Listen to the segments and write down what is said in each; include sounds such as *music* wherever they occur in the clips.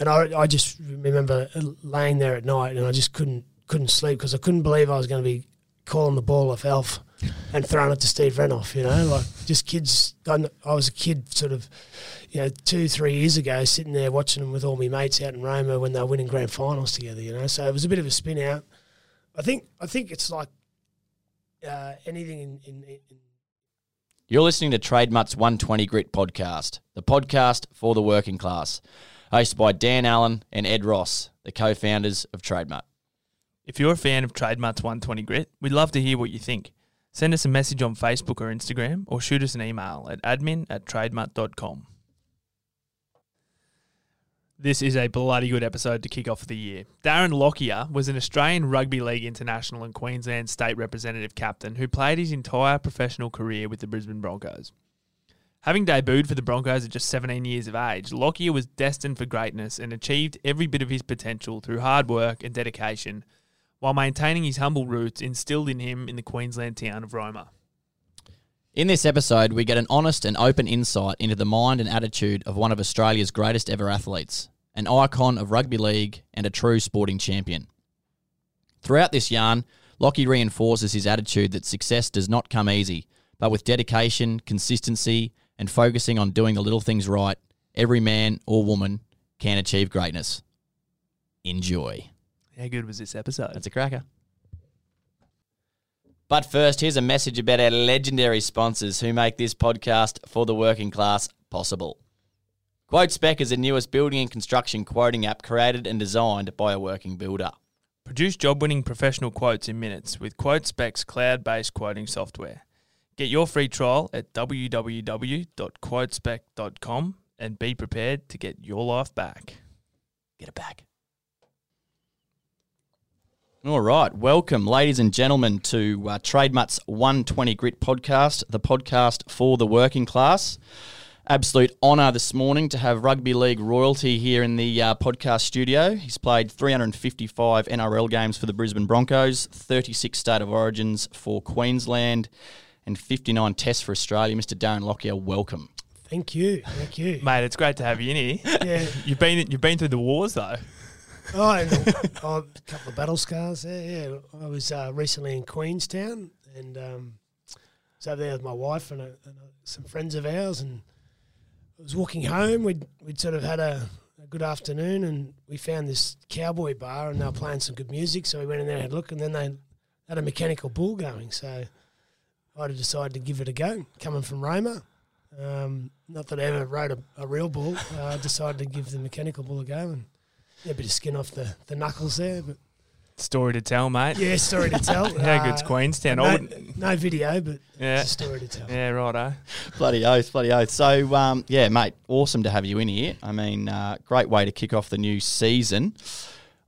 and I, I just remember laying there at night and I just couldn't couldn't sleep because I couldn't believe I was going to be calling the ball off Alf and throwing it to Steve Renouf, You know, like just kids. I, was a kid, sort of, you know, two three years ago, sitting there watching them with all my mates out in Roma when they were winning grand finals together. You know, so it was a bit of a spin out. I think I think it's like uh, anything in, in, in You're listening to Trademutt's 120 Grit podcast, the podcast for the working class, hosted by Dan Allen and Ed Ross, the co-founders of Trademutt. If you're a fan of Trademutt's 120 Grit, we'd love to hear what you think. Send us a message on Facebook or Instagram, or shoot us an email at admin at trademutt.com. This is a bloody good episode to kick off the year. Darren Lockyer was an Australian Rugby League international and Queensland state representative captain who played his entire professional career with the Brisbane Broncos. Having debuted for the Broncos at just 17 years of age, Lockyer was destined for greatness and achieved every bit of his potential through hard work and dedication while maintaining his humble roots instilled in him in the Queensland town of Roma. In this episode, we get an honest and open insight into the mind and attitude of one of Australia's greatest ever athletes, an icon of rugby league and a true sporting champion. Throughout this yarn, Lockie reinforces his attitude that success does not come easy, but with dedication, consistency, and focusing on doing the little things right, every man or woman can achieve greatness. Enjoy. How good was this episode? That's a cracker. But first, here's a message about our legendary sponsors who make this podcast for the working class possible. QuoteSpec is the newest building and construction quoting app created and designed by a working builder. Produce job winning professional quotes in minutes with QuoteSpec's cloud based quoting software. Get your free trial at www.quotespec.com and be prepared to get your life back. Get it back. All right, welcome, ladies and gentlemen, to uh, Trademutt's 120 Grit podcast, the podcast for the working class. Absolute honour this morning to have rugby league royalty here in the uh, podcast studio. He's played 355 NRL games for the Brisbane Broncos, 36 state of origins for Queensland, and 59 tests for Australia. Mr. Darren Lockyer, welcome. Thank you, thank you, *laughs* Mate, it's great to have you in here. Yeah. You've been you've been through the wars though. Oh, and a, oh, a couple of battle scars there. Yeah, I was uh, recently in Queenstown and um, was over there with my wife and, a, and a, some friends of ours, and I was walking home. We'd we'd sort of had a, a good afternoon, and we found this cowboy bar, and they were playing some good music. So we went in there and had a look, and then they had a mechanical bull going. So I decided to give it a go. Coming from Roma, um, not that I ever rode a, a real bull, uh, I decided to give the mechanical bull a go and. Yeah, a bit of skin off the, the knuckles there, but Story to tell, mate. yeah, story to tell. *laughs* How good's Uh, Queenstown? No, no video, but Yeah. it's a story to tell. Yeah, righto. Bloody oath, bloody oath. So, um, yeah, mate, awesome to have you in here. I mean, uh, great way to kick off the new season.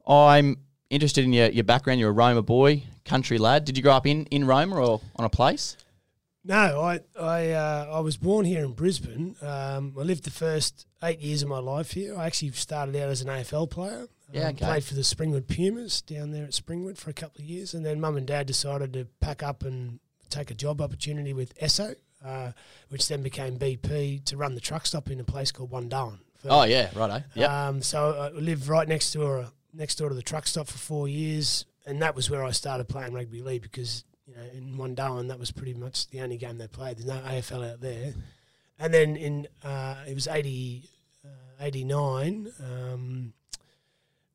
I'm interested in your, your background. You're a Roma boy, country lad. Did you grow up in, in Roma or on a place? No, I I uh, I was born here in Brisbane. Um, I lived the first eight years of my life here. I actually started out as an AFL player. Yeah, Um. Played for the Springwood Pumas down there at Springwood for a couple of years, and then Mum and Dad decided to pack up and take a job opportunity with Esso, uh, which then became BP to run the truck stop in a place called Wandoan. For- Oh, yeah, righto. Yep. Um, so I lived right next door, next door to the truck stop for four years, and that was where I started playing rugby league because you know in Wandoan that was pretty much the only game they played. There's no AFL out there, and then in uh, it was 80, uh, 89, Um,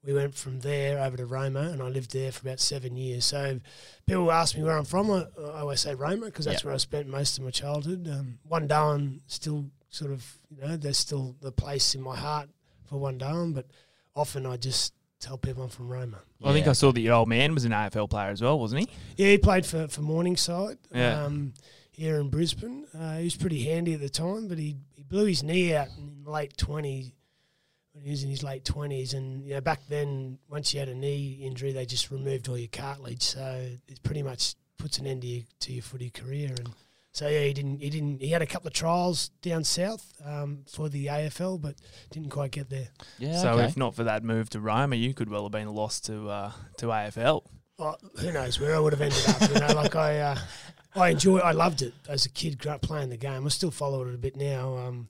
we went from there over to Roma, and I lived there for about seven years. So people ask me where I'm from. I, I always say Roma because that's Yeah. where I spent most of my childhood. Um, Wandoan still sort of, you know, there's still the place in my heart for Wandoan, but often I just tell people I'm from Roma. I think I saw that your old man was an AFL player as well, wasn't he? Yeah, he played for, for Morningside Yeah. um, here in Brisbane. Uh, he was pretty handy at the time, but he, he blew his knee out in the late 20s when he was in his late 20s. And, you know, back then, once you had a knee injury, they just removed all your cartilage. So it pretty much puts an end to your, to your footy career. And so, yeah, he didn't, he didn't, he had a couple of trials down south um, for the AFL, but didn't quite get there. Yeah, so okay. if not for that move to Roma, you could well have been lost to uh, to AFL. oh, who knows where I would have ended up. You know, like I, uh, I enjoy, I loved it as a kid, grew up playing the game. I still follow it a bit now. Um,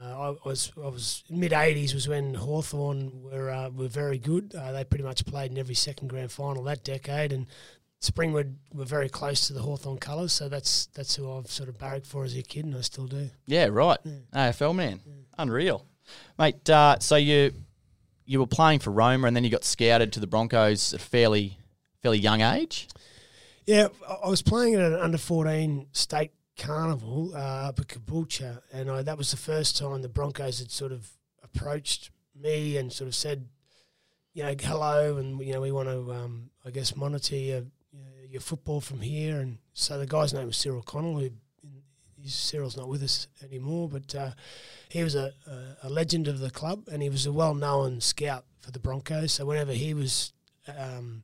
Uh, I was I was mid '80s was when Hawthorn were uh, were very good. Uh, they pretty much played in every second grand final that decade, and Springwood were very close to the Hawthorn colours. So that's that's who I've sort of barracked for as a kid, and I still do. Yeah, right. Yeah. AFL man, unreal, mate. Uh, so you you were playing for Roma, and then you got scouted to the Broncos at a fairly fairly young age. Yeah, I was playing at an under 14 state carnival uh, up at Caboolture, and I, that was the first time the Broncos had sort of approached me and sort of said, you know, hello, and you know, we want to, um, I guess, monitor your, your football from here. And so the guy's name was Cyril Connell, who Cyril's not with us anymore, but uh, he was a, a, a legend of the club, and he was a well-known scout for the Broncos. So whenever he was um,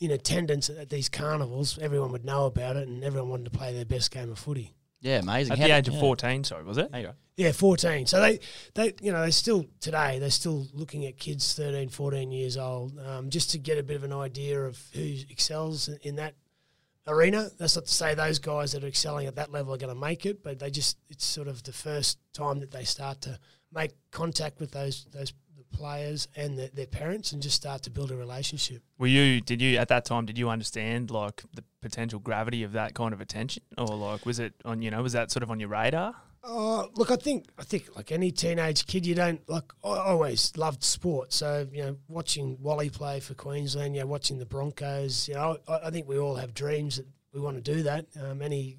in attendance at these carnivals, everyone would know about it, and everyone wanted to play their best game of footy. Yeah, amazing. At How the did- age of yeah. 14, sorry, was it? There you go. Yeah, 14. So they, they, you know, they still today they're still looking at kids 13, 14 years old, um, just to get a bit of an idea of who excels in, in that arena. That's not to say those guys that are excelling at that level are going to make it, but they just it's sort of the first time that they start to make contact with those those players and their, their parents and just start to build a relationship. Were you, did you, at that time, did you understand like the potential gravity of that kind of attention? Or like, was it on, you know, was that sort of on your radar? Oh, look, I think I think like any teenage kid, you don't like. I always loved sport, so you know, watching Wally play for Queensland, you know, watching the Broncos. You know, I, I think we all have dreams that we want to do that. Um, any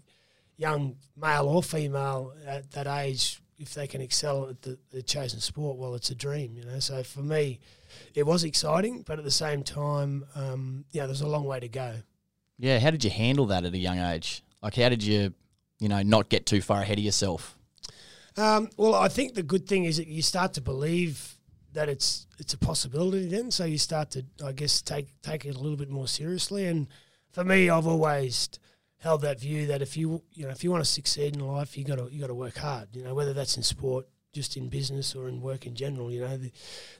young male or female at that age, if they can excel at the, the chosen sport, well, it's a dream. You know, so for me, it was exciting, but at the same time, um, yeah, there's a long way to go. Yeah, how did you handle that at a young age? Like, how did you, you know, not get too far ahead of yourself? Um, well, I think the good thing is that you start to believe that it's it's a possibility. Then, so you start to, I guess, take take it a little bit more seriously. And for me, I've always held that view that if you you know if you want to succeed in life, you got to you got to work hard. You know, whether that's in sport, just in business, or in work in general. You know, the,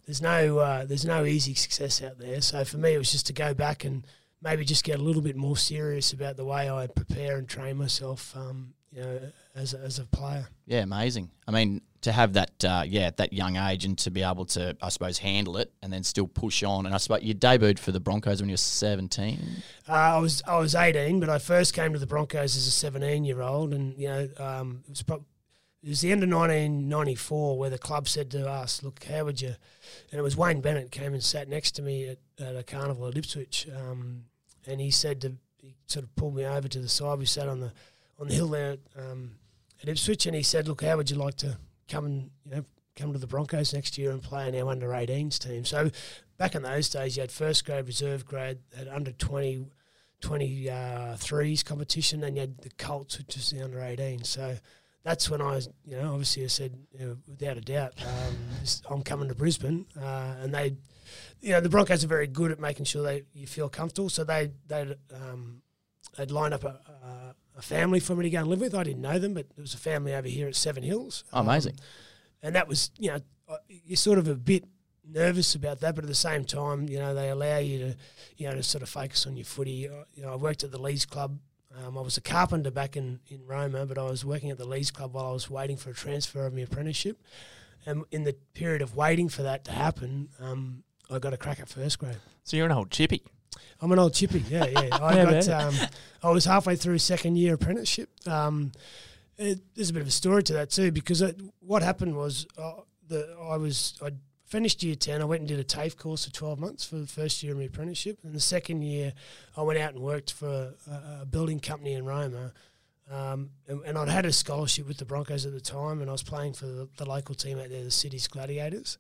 there's no uh, there's no easy success out there. So for me, it was just to go back and maybe just get a little bit more serious about the way I prepare and train myself. Um, you know, as a, as a player. Yeah, amazing. I mean, to have that, uh, yeah, at that young age and to be able to, I suppose, handle it and then still push on. And I suppose you debuted for the Broncos when you were 17. Uh, I was I was 18, but I first came to the Broncos as a 17 year old, and you know um, it was prob- it was the end of 1994 where the club said to us, "Look, how would you?" And it was Wayne Bennett came and sat next to me at, at a carnival at Ipswich, um, and he said to he sort of pulled me over to the side. We sat on the on the hill there um, at Ipswich, and he said, "Look, how would you like to come and you know come to the Broncos next year and play in our under 18s team?" So back in those days, you had first grade, reserve grade, had under 20. 23s competition, and you had the Colts, which is the under 18. So that's when I, was, you know, obviously I said, you know, without a doubt, um, I'm coming to Brisbane, uh, and they, you know, the Broncos are very good at making sure they you feel comfortable. So they they um, they'd line up a, a, a family for me to go and live with. I didn't know them, but there was a family over here at Seven Hills. Oh, amazing. Um, and that was, you know, uh, you're sort of a bit nervous about that, but at the same time, you know, they allow you to, you know, to sort of focus on your footy. Uh, You know, I worked at the Leagues Club. Um, I was a carpenter back in, in Roma, but I was working at the Leagues Club while I was waiting for a transfer of my apprenticeship. And in the period of waiting for that to happen, um, I got a crack at first grade. So you're an old chippy. I'm an old chippy. Yeah, yeah. *laughs* I Yeah, got. Um, I was halfway through second year apprenticeship. Um, it, there's a bit of a story to that too because it, what happened was uh, the I was I finished year ten. I went and did a TAFE course for 12 months for the first year of my apprenticeship, and the second year I went out and worked for a, a building company in Roma. Um, and, and I'd had a scholarship with the Broncos at the time, and I was playing for the, the local team out there, the city's Gladiators.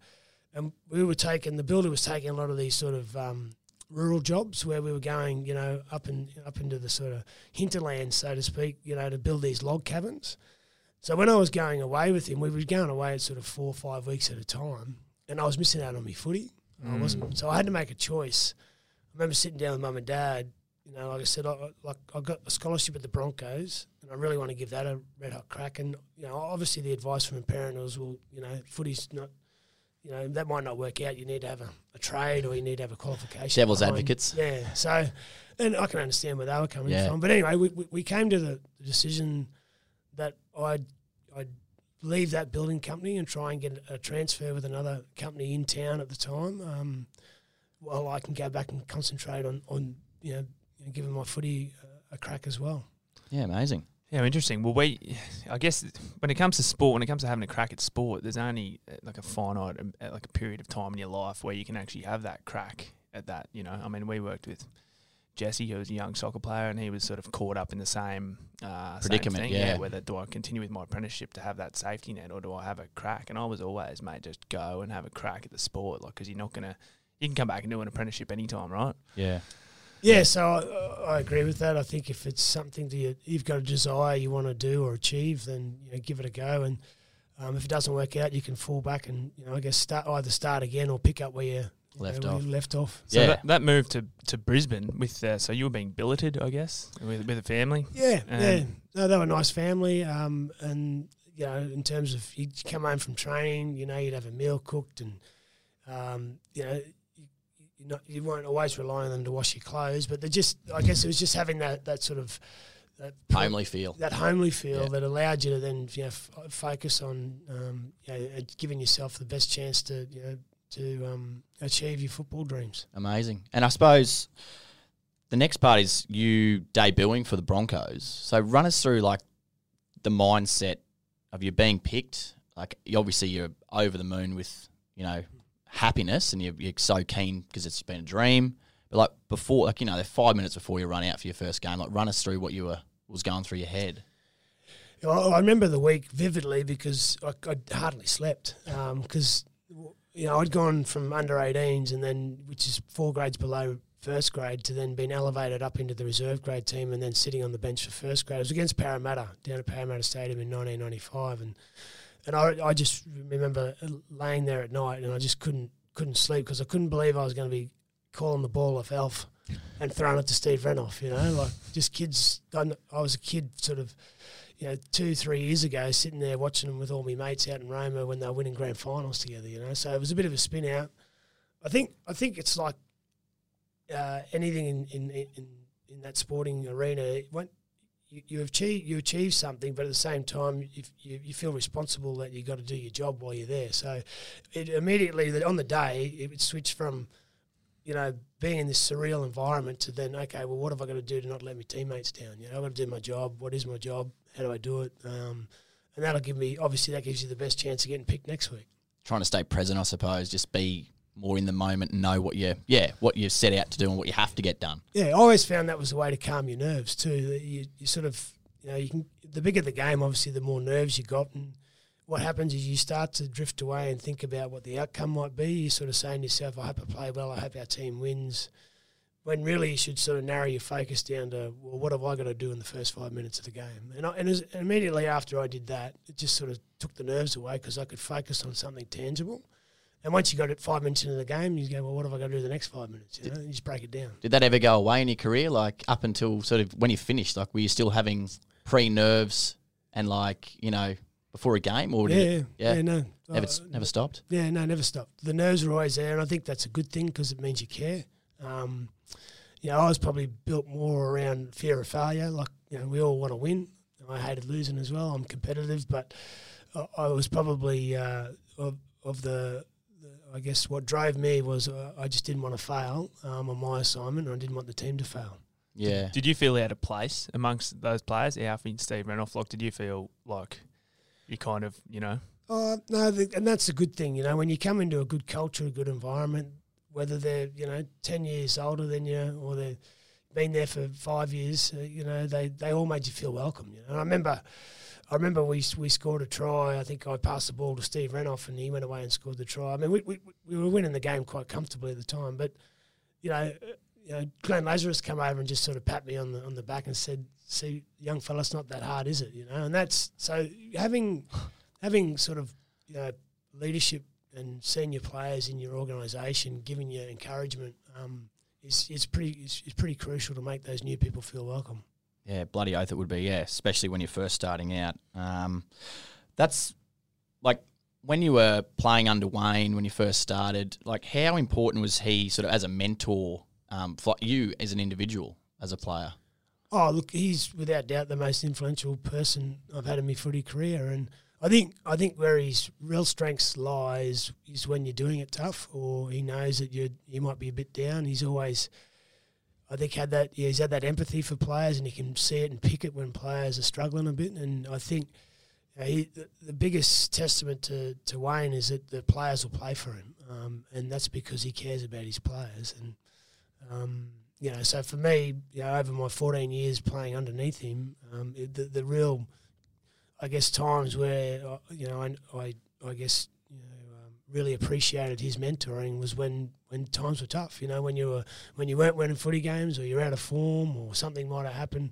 And we were taking the builder was taking a lot of these sort of um, rural jobs where we were going, you know, up and up into the sort of hinterland, so to speak, you know, to build these log cabins. So when I was going away with him, we were going away at sort of four or five weeks at a time, and I was missing out on my footy. I mm. wasn't, so I had to make a choice. I remember sitting down with mum and dad. You know, like I said, I, I- like I got a scholarship at the Broncos, and I really want to give that a red hot crack. And you know, obviously the advice from a parent was, well, you know, footy's not you know, that might not work out. You need to have a, a trade or you need to have a qualification. Devil's behind- advocates. Yeah. So, and I can understand where they were coming Yeah. from. But anyway, we, we, we came to the decision that I'd, I'd leave that building company and try and get a transfer with another company in town at the time. Um, well, I can go back and concentrate on on you know giving my footy a, a crack as well. Yeah, amazing. Yeah, interesting. Well, we, I guess, when it comes to sport, when it comes to having a crack at sport, there's only uh, like a finite, um, uh, like a period of time in your life where you can actually have that crack at that. You know, I mean, we worked with Jesse, who was a young soccer player, and he was sort of caught up in the same uh, same Predicament, thing. yeah. Whether do I continue with my apprenticeship to have that safety net, or do I have a crack? And I was always, mate, just go and have a crack at the sport, like because you're not gonna, you can come back and do an apprenticeship anytime, right? Yeah. Yeah, so I, I agree with that. I think if it's something that you, you've got a desire you want to do or achieve, then you know, give it a go. And um, if it doesn't work out, you can fall back and you know I guess start either start again or pick up where you you Left know, off. left off. So Yeah. that, that move to, to Brisbane with, uh, so you were being billeted, I guess, with, with a family. Yeah, And- yeah. No, they were a nice family. Um, and you know, in terms of you come home from training, you know, you'd have a meal cooked, and um, you know, you, not you weren't always relying on them to wash your clothes, but they just, I guess, it was just having that that sort of that Homely feel. that homely feel Yeah. that allowed you to then you know f- focus on um, you know, uh, giving yourself the best chance to you know to um, achieve your football dreams. Amazing. And I suppose the next part is you debuting for the Broncos. So run us through like the mindset of you being picked. Like obviously you're over the moon with you know happiness, and you're, you're so keen because it's been a dream. But like before, like you know, they're five minutes before you run out for your first game. Like run us through what you were was going through your head. I remember the week vividly because I, I hardly slept um, because you know I'd gone from under 18s and then which is four grades below first grade to then being elevated up into the reserve grade team and then sitting on the bench for first grade. It was against Parramatta down at Parramatta Stadium in 1995 and and I, I just remember laying there at night and I just couldn't couldn't sleep because I couldn't believe I was going to be calling the ball off Alf and throwing it to Steve Renouf. You know, like just kids. I, I was a kid, sort of, you know, two three years ago, sitting there watching them with all my mates out in Roma when they were winning grand finals together. You know, so it was a bit of a spin out. I think I think it's like uh, anything in, in in in that sporting arena. When you, you achieve you achieve something, but at the same time, if you, you feel responsible that you've got to do your job while you're there. So it immediately on the day it would switch from you know, being in this surreal environment to then, okay, well, what have I got to do to not let my teammates down? You know, I've got to do my job. What is my job? How do I do it? Um, and that'll give me, obviously, that gives you the best chance of getting picked next week. Trying to stay present, I suppose. Just be more in the moment and know what you yeah what you set out to do and what you have to get done. Yeah, I always found that was a way to calm your nerves too. You, you sort of, you know, you can, the bigger the game, obviously, the more nerves you got. And what happens is you start to drift away and think about what the outcome might be. You're sort of saying to yourself, I hope I play well, I hope our team wins. When really you should sort of narrow your focus down to, well, what have I got to do in the first five minutes of the game? And, I, and, and immediately after I did that, it just sort of took the nerves away because I could focus on something tangible. And once you got it five minutes into the game, you go, well, what have I got to do the next five minutes? You know, you just break it down. Did that ever go away in your career? Like up until sort of when you finished, like were you still having pre nerves and like you know before a game, or did Yeah, it, yeah, yeah, no, never Uh, never stopped? Yeah, no, never stopped. The nerves are always there, and I think that's a good thing because it means you care. Um, you know, I was probably built more around fear of failure. Like, you know, we all want to win. I hated losing as well. I'm competitive, but I, I was probably uh, of, of the, I guess what drove me was uh, I just didn't want to fail um, on my assignment, and I didn't want the team to fail. Yeah, Did you feel out of place amongst those players, Alfie and Steve Renouf? Like, did you feel like you kind of, you know, Oh no, the, and that's a good thing. You know, when you come into a good culture, a good environment, whether they're you know ten years older than you or they've been there for five years, uh, you know, they, they all made you feel welcome. You know, and I remember, I remember we we scored a try. I think I passed the ball to Steve Renouf, and he went away and scored the try. I mean, we we, we were winning the game quite comfortably at the time, but you know. You know, Glenn Lazarus come over and just sort of pat me on the on the back and said, "See, young fella, it's not that hard, is it?" You know, and that's so having having sort of you know leadership and senior players in your organisation giving you encouragement um, is is pretty is, is pretty crucial to make those new people feel welcome. Yeah, bloody oath it would be. Yeah, especially when you're first starting out. Um, that's like when you were playing under Wayne when you first started. Like, how important was he sort of as a mentor um, for you as an individual as a player? Oh, look, he's without doubt the most influential person I've had in my footy career, and I think I think where his real strengths lies is when you're doing it tough, or he knows that you you might be a bit down. He's always, I think, had that. Yeah, he's had that empathy for players, and he can see it and pick it when players are struggling a bit. And I think he, the, the biggest testament to, to Wayne is that the players will play for him, um, and that's because he cares about his players. And um, you know, so for me, you know, over my 14 years playing underneath him, um, it, the the real I guess times where uh, you know I I, I guess you know um, really appreciated his mentoring was when when times were tough. You know when you were when you weren't winning footy games or you're out of form or something might have happened.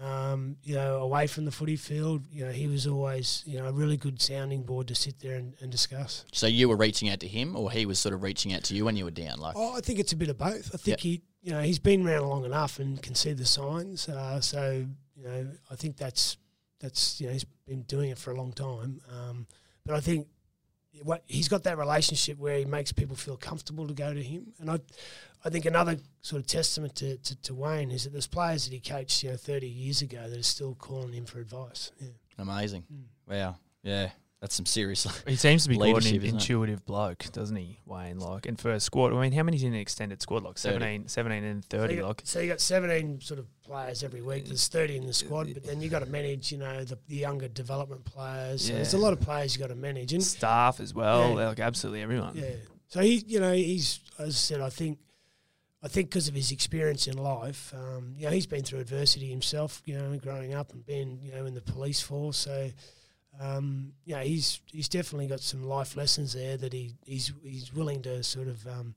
Um, you know, away from the footy field, you know, he was always, you know, a really good sounding board to sit there and, and discuss. So you were reaching out to him, or he was sort of reaching out to you when you were down? Like, oh, I think it's a bit of both. I think he, you know, he's been around long enough and can see the signs. Uh, so, you know, I think that's that's you know he's been doing it for a long time. Um, but I think what he's got that relationship where he makes people feel comfortable to go to him, and I, I think another sort of testament to, to, to Wayne is that there's players that he coached you know 30 years ago that are still calling him for advice. Yeah. Amazing. Mm. Wow. Yeah. That's some serious. He seems to be quite an intuitive it? bloke, doesn't he, Wayne? Like, and for a squad, I mean, how many's in an extended squad? Like 17, 17 and 30, so you, got, like. so you got 17 sort of players every week. There's 30 in the squad, but then you got to manage, you know, the, the younger development players. So yeah. there's a lot of players you got to manage. And Staff as well, yeah. like absolutely everyone. Yeah. So he, you know, he's, as I said, I think, I think because of his experience in life, um, you know, he's been through adversity himself, you know, growing up and being, you know, in the police force. So, um, yeah, he's he's definitely got some life lessons there that he he's he's willing to sort of um,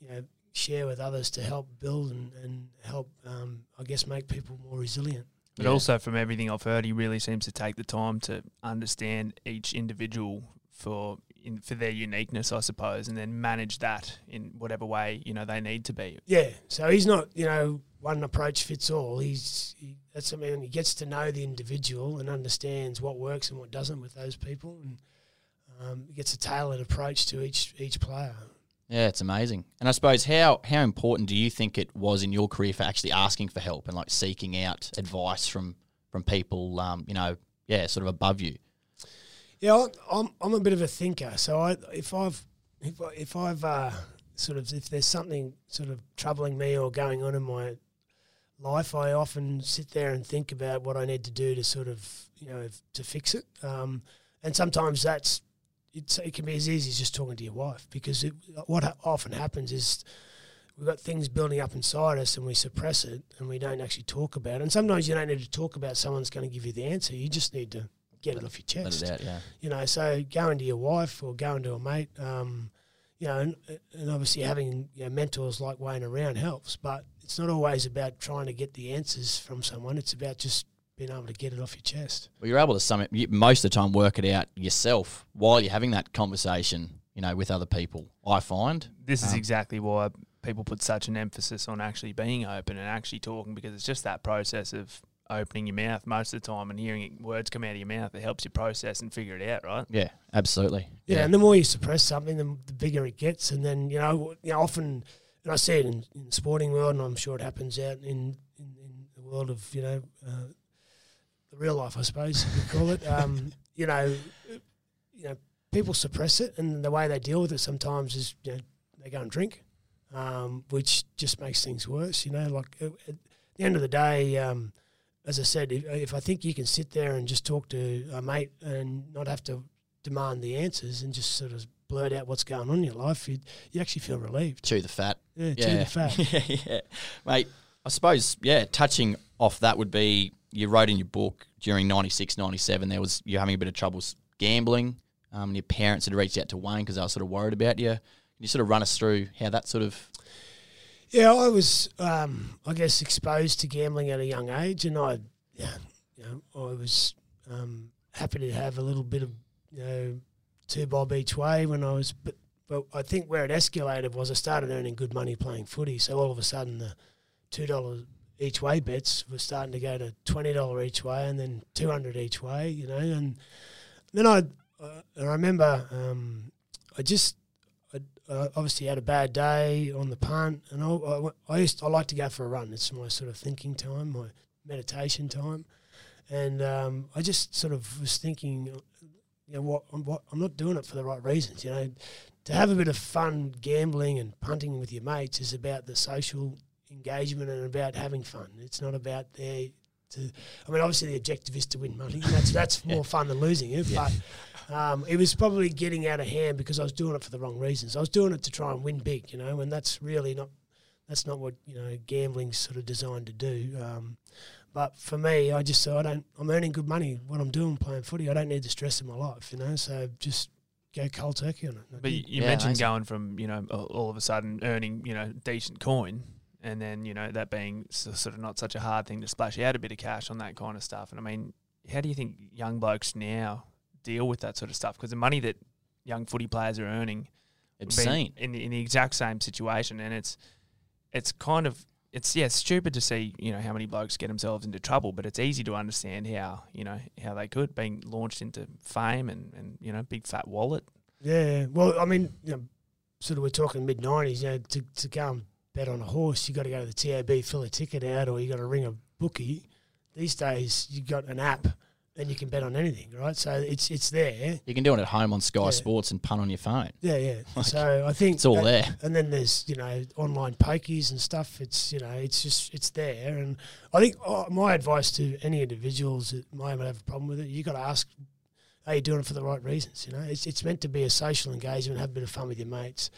you know share with others to help build and, and help um, I guess make people more resilient. But yeah. also from everything I've heard, he really seems to take the time to understand each individual for in, for their uniqueness, I suppose, and then manage that in whatever way you know they need to be. Yeah, so he's not you know one approach fits all. He's he, that's something he gets to know the individual and understands what works and what doesn't with those people, and um, gets a tailored approach to each each player. Yeah, it's amazing. And I suppose how how important do you think it was in your career for actually asking for help and like seeking out advice from from people, um, you know, yeah, sort of above you? Yeah, I'm I'm a bit of a thinker, so I if I've if, I, if I've uh, sort of if there's something sort of troubling me or going on in my life, I often sit there and think about what I need to do to sort of you know to fix it. Um, and sometimes that's it's, it can be as easy as just talking to your wife because it, what ha- often happens is we've got things building up inside us and we suppress it and we don't actually talk about it. And sometimes you don't need to talk about someone's going to give you the answer. You just need to get it off your chest. Let it out, yeah. You know, so going to your wife or going to a mate, um, you know, and, and obviously having you know, mentors like Wayne around helps, but it's not always about trying to get the answers from someone. It's about just being able to get it off your chest. Well, you're able to sum it, most of the time work it out yourself while you're having that conversation, you know, with other people. I find this is um, exactly why people put such an emphasis on actually being open and actually talking because it's just that process of opening your mouth most of the time and hearing words come out of your mouth It helps you process and figure it out, right? Yeah, absolutely. Yeah, yeah. and the more you suppress something, the, the bigger it gets, and then you know, you know, often, and I see it in, in the sporting world, and I'm sure it happens out in in, in the world of you know. Uh, the real life, I suppose you call it. *laughs* Um, you know, you know, people suppress it, and the way they deal with it sometimes is you know they go and drink, um, which just makes things worse. You know, like at, at the end of the day, um, as I said, if, if, I think you can sit there and just talk to a mate and not have to demand the answers and just sort of blurt out what's going on in your life, you you actually feel relieved. Chew the fat. Yeah, yeah. chew the fat. *laughs* yeah, yeah, mate. I suppose yeah, touching off that would be you wrote in your book during 96, 97, there was you're having a bit of trouble gambling. Um, and your parents had reached out to Wayne because they were sort of worried about you. Can you sort of run us through how that sort of yeah, I was, um, I guess, exposed to gambling at a young age, and I, yeah, you know, I was um, happy to have a little bit of, you know, two bob each way when I was, but, but I think where it escalated was I started earning good money playing footy, so all of a sudden the two dollars each way bets were starting to go to twenty dollar each way, and then two hundred each way, you know, and then I, uh, I remember um, I just obviously had a bad day on the punt, and I, I, I, used I like to go for a run. It's my sort of thinking time, my meditation time, and um, I just sort of was thinking you know what I'm, what I'm not doing it for the right reasons. You know, to have a bit of fun gambling and punting with your mates is about the social engagement and about having fun. It's not about there to. I mean, obviously the objective is to win money. That's that's *laughs* more fun than losing it. Yeah. But um, it was probably getting out of hand because I was doing it for the wrong reasons. I was doing it to try and win big, you know, and that's really not. That's not what you know gambling's sort of designed to do. Um, but for me, I just so I don't. I'm earning good money. What I'm doing playing footy, I don't need the stress in my life, you know. So just go cold turkey on it. But you, you Yeah, mentioned amazing. going from you know all all of a sudden earning you know decent coin, and then you know that being s- sort of not such a hard thing to splash out a bit of cash on that kind of stuff. And I mean, how do you think young blokes now deal with that sort of stuff? Because the money that young footy players are earning, Obscene. in the, in the exact same situation, and it's it's kind of it's yeah it's stupid to see you know how many blokes get themselves into trouble, but it's easy to understand how you know how they could being launched into fame and and you know big fat wallet. Yeah, well, I mean, you know, sort of we're talking mid '90s. You know, to to go and bet on a horse, you got to go to the TAB, fill a ticket out, or you got to ring a bookie. These days, you got an app, and you can bet on anything, right? So it's it's there. You can do it at home on Sky Yeah. Sports and punt on your phone. Yeah, yeah. *laughs* Like, so I think It's all that- there. And then there's you know online pokies and stuff. It's you know it's just it's there. And I think oh, my advice to any individuals that might have a problem with it, you got to ask, are you doing it for the right reasons? You know, it's it's meant to be a social engagement, have a bit of fun with your mates.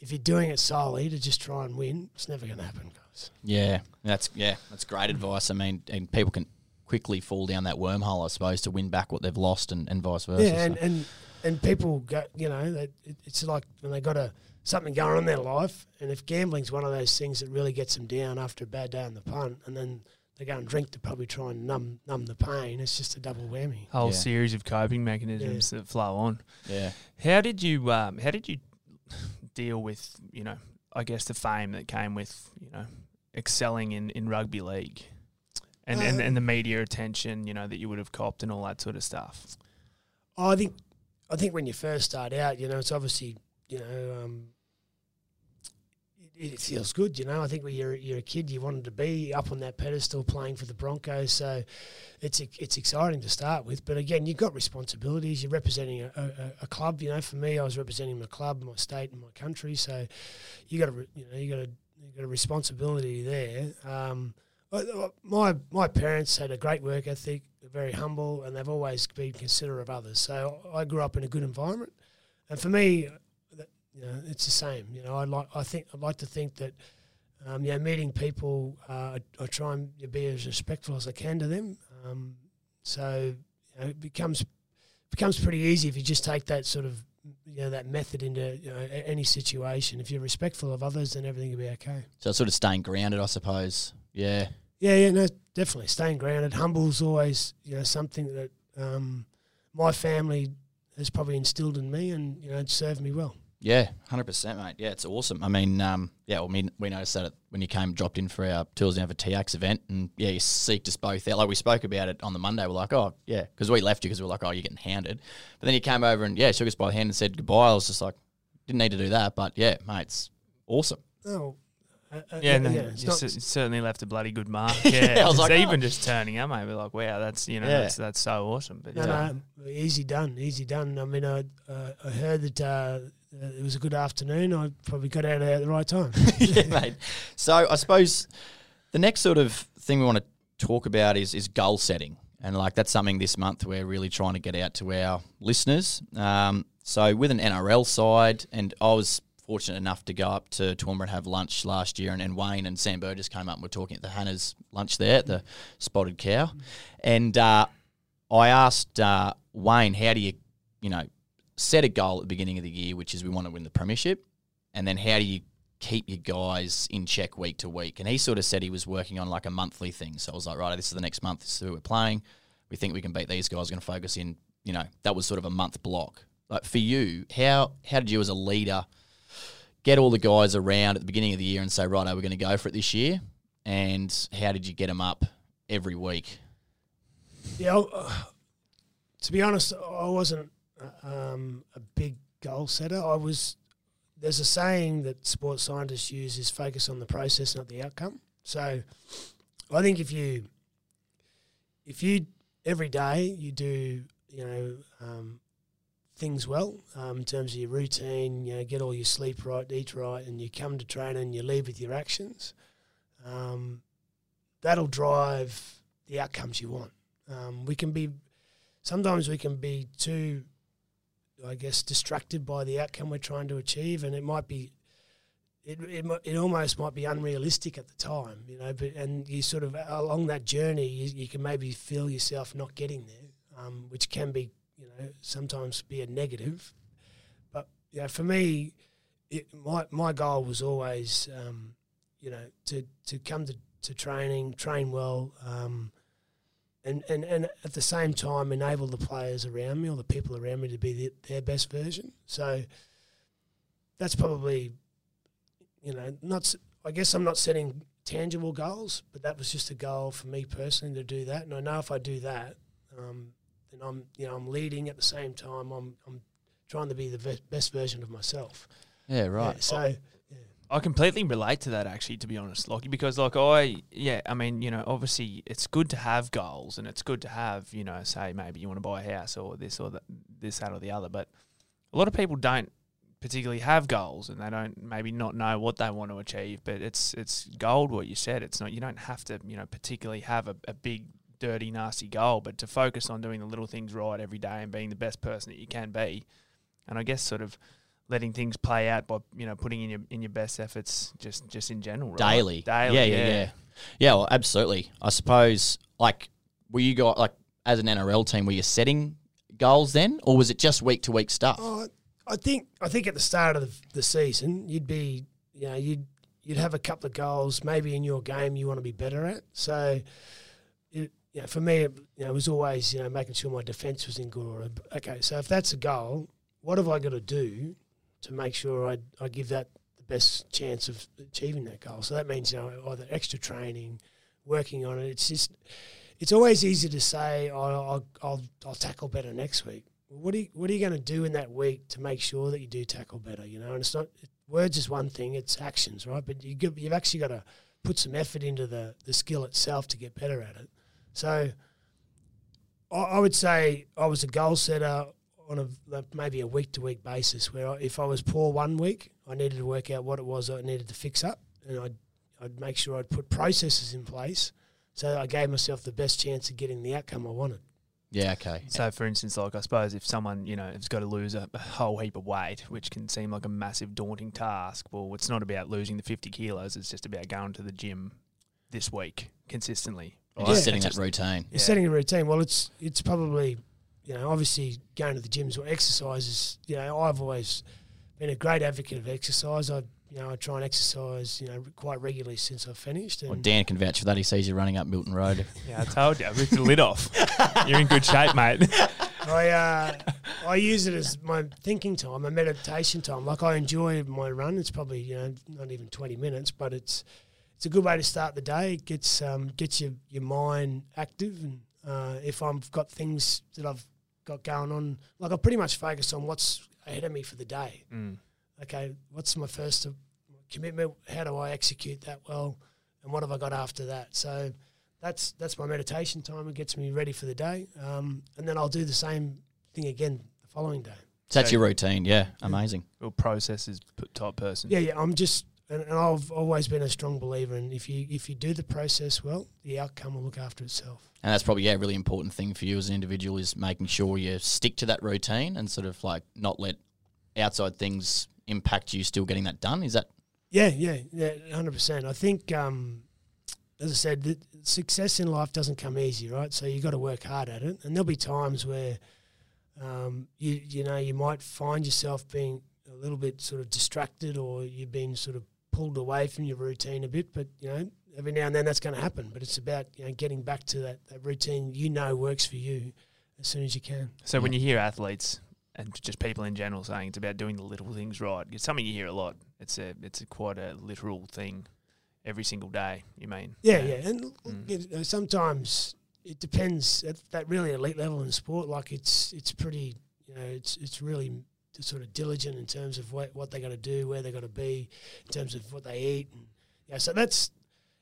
If you're doing it solely to just try and win, it's never going to happen, guys. Yeah, that's yeah, that's great advice. I mean, and people can quickly fall down that wormhole, I suppose, to win back what they've lost, and, and vice versa. Yeah, and, so. and and people go, you know, they, it's like when they got a something going on in their life, and if gambling's one of those things that really gets them down after a bad day on the punt, and then they go and drink to probably try and numb numb the pain, it's just a double whammy. A whole Yeah. series of coping mechanisms that flow on. yeah, How did you um, how did you *laughs* deal with you know I guess the fame that came with you know excelling in, in rugby league and, and Um, and the media attention you know that you would have copped and all that sort of stuff. I think I think when you first start out, you know, it's obviously you know. Um, it, it feels good, you know. I think when you're you're a kid, you wanted to be up on that pedestal playing for the Broncos, so it's it's exciting to start with. But again, you've got responsibilities. You're representing a, a, a club. You know, for me, I was representing my club, my state, and my country. So you got a you know you got a you got a responsibility there. Um, my my parents had a great work ethic, very humble, and they've always been considerate of others. So I grew up in a good environment, and for me, you know, it's the same. You know, I like I think I'd like to think that. Um, you know, meeting people, uh, I, I try and be as respectful as I can to them. Um, so you know, it becomes becomes pretty easy if you just take that sort of you know that method into you know, any situation. If you're respectful of others, then everything will be okay. so sort of staying grounded, I suppose. Yeah, Yeah, yeah, no, definitely staying grounded. Humble's always you know something that um, my family has probably instilled in me, and you know, it served me well. yeah, hundred percent, mate. Yeah, it's awesome. I mean, um, yeah, well, we, we noticed that when you came dropped in for our tours down for TX event, and yeah, you seeked us both out. Like we spoke about it on the Monday. We're like, oh yeah, because we left you because we were like, oh, you're getting hounded. But then you came over and yeah, shook us by the hand and said goodbye. I was just like, didn't need to do that, but yeah, mate, it's awesome. Oh, uh, uh, Yeah, no, it's you not- cer- certainly left a bloody good mark. *laughs* Yeah, I was Just like, even oh. just turning up, mate, we're like, wow, that's you know, Yeah. that's that's so awesome. But No, yeah. no, easy done, easy done. I mean, I uh, I heard that uh, it was a good afternoon. I probably got out there at the right time. *laughs* yeah, mate. So I suppose the next sort of thing we want to talk about is is goal setting, and like that's something this month we're really trying to get out to our listeners. Um, so with an NRL side, and I was fortunate enough to go up to Toowoomba and have lunch last year, and, and Wayne and Sam Burgess came up and were talking at the Hannah's lunch there at the Spotted Cow, and uh, I asked uh, Wayne, how do you, you know, set a goal at the beginning of the year, which is we want to win the premiership, and then how do you keep your guys in check week to week? And he sort of said he was working on like a monthly thing. So I was like, right, this is the next month. This is who we're playing. We think we can beat these guys. We're going to focus in. You know, that was sort of a month block. Like for you, how how did you as a leader get all the guys around at the beginning of the year and say, right, we're going to go for it this year? And how did you get them up every week? Yeah, uh, to be honest, I wasn't uh, um, a big goal setter. I was. There's a saying that sports scientists use: is focus on the process, not the outcome. So, I think if you, if you every day you do, you know, um, things well um, in terms of your routine. You know, get all your sleep right, eat right, and you come to training and you leave with your actions. Um, that'll drive the outcomes you want. Um, we can be sometimes we can be too, I guess, distracted by the outcome we're trying to achieve, and it might be. It, it, it almost might be unrealistic at the time, you know, but and you sort of along that journey, you, you can maybe feel yourself not getting there, um, which can be, you know, sometimes be a negative. But you know, for me, it, my my goal was always, um, you know, to to come to, to training, train well, um, and, and and at the same time enable the players around me or the people around me to be the, their best version. So that's probably, you know, not. I guess I'm not setting tangible goals, but that was just a goal for me personally to do that. And I know if I do that, um, then I'm you know I'm leading at the same time. I'm I'm trying to be the ve- best version of myself. Yeah, right. Yeah, so I completely relate to that actually, to be honest, Lockie, because like I, yeah, I mean, you know, obviously it's good to have goals and it's good to have, you know, say maybe you want to buy a house or this or that, this, that or the other, but a lot of people don't particularly have goals and they don't maybe not know what they want to achieve, but it's it's gold what you said. It's not you don't have to, you know, particularly have a, a big dirty nasty goal, but to focus on doing the little things right every day and being the best person that you can be. And I guess sort of letting things play out by you know putting in your in your best efforts just just in general right? daily. daily Yeah, yeah, yeah. Yeah, well, absolutely. I suppose, like, were you got like as an NRL team, were you setting goals then, or was it just week to week stuff? Oh, I think I think at the start of the, the season, you'd be you know you'd you'd have a couple of goals maybe in your game you want to be better at. So, it, you know, for me, it, you know, it was always you know making sure my defence was in good order. Okay, so if that's a goal, what have I got to do to make sure I I give that the best chance of achieving that goal? So that means you know either extra training, working on it. It's just it's always easy to say oh, I'll, I'll I'll tackle better next week. What are you, what are you going to do in that week to make sure that you do tackle better? You know, and it's not words is one thing; it's actions, right? But you you've actually got to put some effort into the the skill itself to get better at it. So, I, I would say I was a goal setter on a like maybe a week to week basis. Where I, if I was poor one week, I needed to work out what it was I needed to fix up, and I'd I'd make sure I'd put processes in place so I gave myself the best chance of getting the outcome I wanted. Yeah, okay. So, for instance, like I suppose if someone you know has got to lose a, a whole heap of weight, which can seem like a massive daunting task, well, it's not about losing the fifty kilos. It's just about going to the gym this week consistently. And Yeah. just setting that routine. You're Yeah. setting a routine. Well, it's it's probably you know obviously going to the gyms or exercises. You know, I've always been a great advocate of exercise. I you know I try and exercise you know quite regularly since I've finished. And Well, Dan can vouch for that. He sees you running up Milton Road. *laughs* Yeah, I told you, I ripped the lid off. You're in good shape, mate. *laughs* I uh, I use it as my thinking time, my meditation time. Like I enjoy my run. It's probably you know not even twenty minutes, but it's it's a good way to start the day. It gets um, gets your your mind active, and uh, if I've got things that I've got going on, like I pretty much focus on what's ahead of me for the day. Mm. Okay, what's my first uh, commitment? How do I execute that well? And what have I got after that? So that's that's my meditation time. It gets me ready for the day, um, and then I'll do the same thing again the following day. So that's So- your routine. Yeah, amazing. Real processes p- type person. Yeah, yeah. I'm just, and, and I've always been a strong believer in if you if you do the process well, the outcome will look after itself. And that's probably yeah, a really important thing for you as an individual is making sure you stick to that routine and sort of like not let outside things impact you still getting that done. Is that Yeah, yeah, yeah, hundred percent. I think, um, as I said, success in life doesn't come easy, right? So you got to work hard at it, and there'll be times where, um, you you know, you might find yourself being a little bit sort of distracted, or you've been sort of pulled away from your routine a bit. But you know, every now and then that's going to happen. But it's about you know getting back to that, that routine you know works for you as soon as you can. So when you hear athletes and just people in general saying it's about doing the little things right, it's something you hear a lot. It's a it's a quite a literal thing every single day. You mean? Yeah, yeah, and Mm. you know, sometimes it depends at that really elite level in sport. Like it's it's pretty, you know, it's it's really sort of diligent in terms of what what they got to do, where they got to be, in terms of what they eat, and yeah. So that's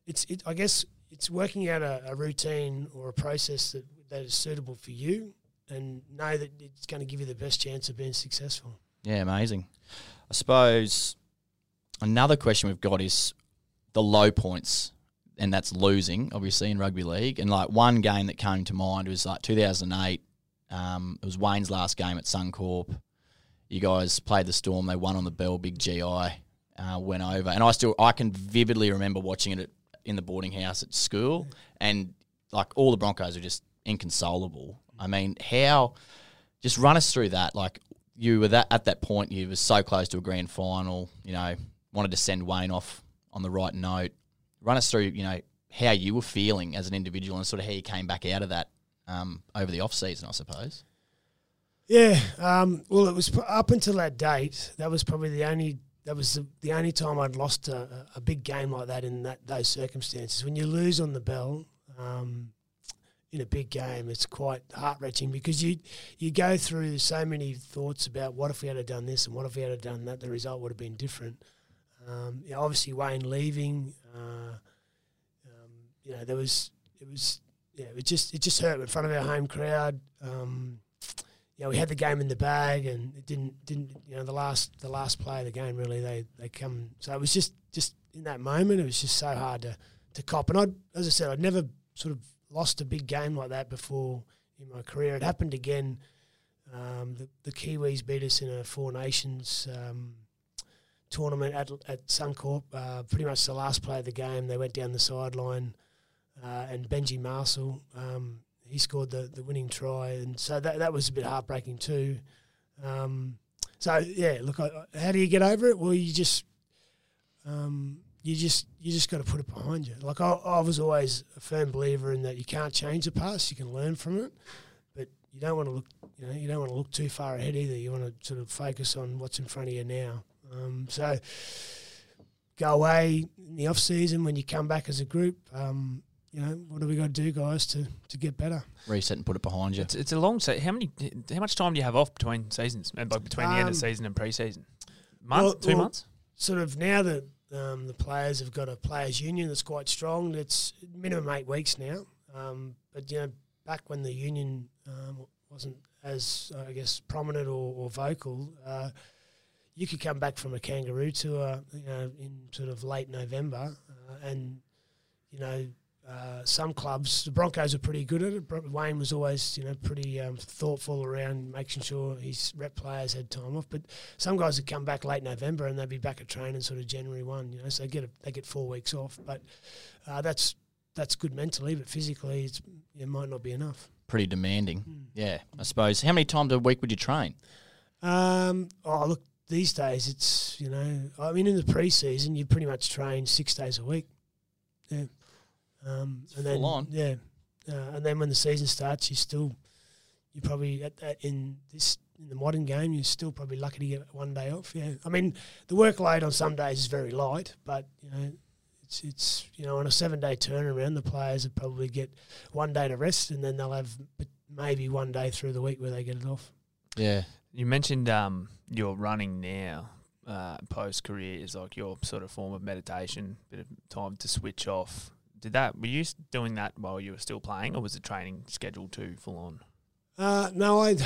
it's it. I guess it's working out a, a routine or a process that that is suitable for you, and know that it's going to give you the best chance of being successful. Yeah, amazing. I suppose another question we've got is the low points, and that's losing, obviously, in rugby league. And like one game that came to mind was like 2008. Um, it was Wayne's last game at Suncorp. You guys played the Storm. They won on the bell. Big GI uh, went over, and I still I can vividly remember watching it at, in the boarding house at school, and like all the Broncos are just inconsolable. I mean, how? Just run us through that. Like you were that at that point, you were so close to a grand final. You know, wanted to send Wayne off on the right note. Run us through, you know, how you were feeling as an individual and sort of how you came back out of that um, over the off season, I suppose. Yeah, um, well, it was up until that date. That was probably the only that was the, only time I'd lost a, a big game like that in that those circumstances. When you lose on the bell um, in a big game, it's quite heart wrenching because you you go through so many thoughts about what if we had done this and what if we had done that. The result would have been different. Um, obviously, Wayne leaving. Uh, um, you know, there was it was yeah, it just it just hurt in front of our home crowd. Um, you know, we had the game in the bag, and it didn't didn't you know the last the last play of the game really they they come. So it was just just in that moment, it was just so hard to to cop. And I, as I said, I'd never sort of lost a big game like that before in my career. It happened again. Um, the, the Kiwis beat us in a Four Nations um, tournament at at Suncorp. Uh, pretty much the last play of the game, they went down the sideline, uh, and Benji Marshall um, he scored the, the winning try, and so that that was a bit heartbreaking too. Um, so yeah, look, I, how do you get over it? Well, you just um, you just you just got to put it behind you. Like I, I was always a firm believer in that you can't change the past, you can learn from it, but you don't want to look you know you don't want to look too far ahead either. You want to sort of focus on what's in front of you now. Um, so go away in the off season when you come back as a group. Um, you know, what do we got to do, guys, to, to get better? Reset and put it behind you. It's, it's a long se- How many? How much time do you have off between seasons? And like between the end Um, of season and pre-season? Month, well- two well, months. Sort of now that um, the players have got a players' union that's quite strong, it's minimum eight weeks now. Um, but you know, back when the union um, wasn't as I guess prominent or, or vocal, uh, you could come back from a kangaroo tour, you know, in sort of late November, uh, and you know. Uh, some clubs, the Broncos are pretty good at it. Wayne was always, you know, pretty um, thoughtful around making sure his rep players had time off. But some guys would come back late November and they'd be back at training sort of January one. You know, so they get a, they get four weeks off. But uh, that's that's good mentally, but physically, it's it might not be enough. Pretty demanding. Hmm. Yeah, I suppose. How many times a week would you train? Um, oh look, these days it's you know, I mean, in the preseason you pretty much train six days a week. Yeah, um, and then on. yeah, uh, and then when the season starts, you still you probably at, at in this in the modern game you're still probably lucky to get one day off. Yeah, I mean the workload on some days is very light, but you know. It's, it's you know on a seven day turnaround the players would probably get one day to rest and then they'll have maybe one day through the week where they get it off. Yeah. You mentioned um, your running now, uh, post career is like your sort of form of meditation, bit of time to switch off. Did that? Were you doing that while you were still playing, or was the training schedule too full on? Uh, no, I,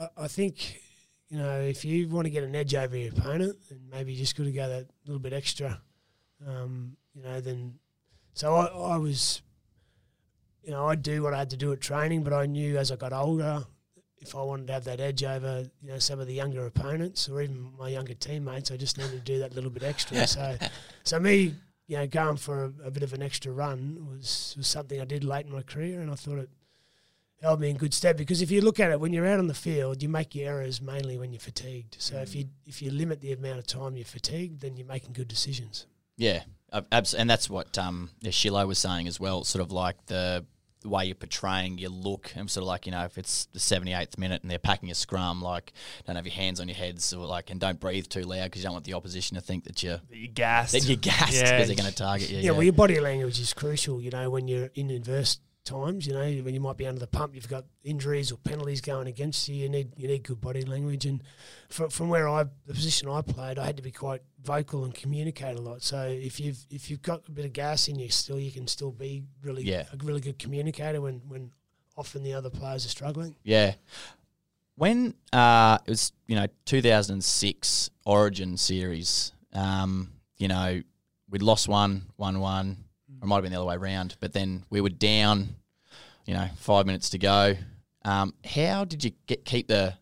I- I think you know if you want to get an edge over your opponent, then maybe you just got to go that little bit extra. Um, you know, then so I, I was, you know, I'd do what I had to do at training, but I knew as I got older, if I wanted to have that edge over, you know, some of the younger opponents or even my younger teammates, I just needed to do that little bit extra. *laughs* so, so me, you know, going for a, a bit of an extra run was was something I did late in my career, and I thought it held me in good stead because if you look at it when you're out on the field you make your errors mainly when you're fatigued so if you if you limit the amount of time you're fatigued then you're making good decisions Yeah, ab- abs- and that's what um, Shilo was saying as well. Sort of like the, the way you're portraying your look, and sort of like you know, if it's the 78th minute and they're packing a scrum, like don't have your hands on your heads, or like and don't breathe too loud because you don't want the opposition to think that you're That you gassed. that you're gassed because Yeah. they're going to target you. yeah, well your body language is crucial you know when you're in adverse times you know when you might be under the pump you've got injuries or penalties going against you you need you need good body language and from, from where I the position I played I had to be quite vocal and communicate a lot so if you've if you've got a bit of gas in you still you can still be really Yeah. a really good communicator when when often the other players are struggling. Yeah. When uh, it was, you know, 2006 Origin series, um, you know, we'd lost one, one, one, it might have been the other way around, but then we were down, you know, five minutes to go. Um, how did you get keep the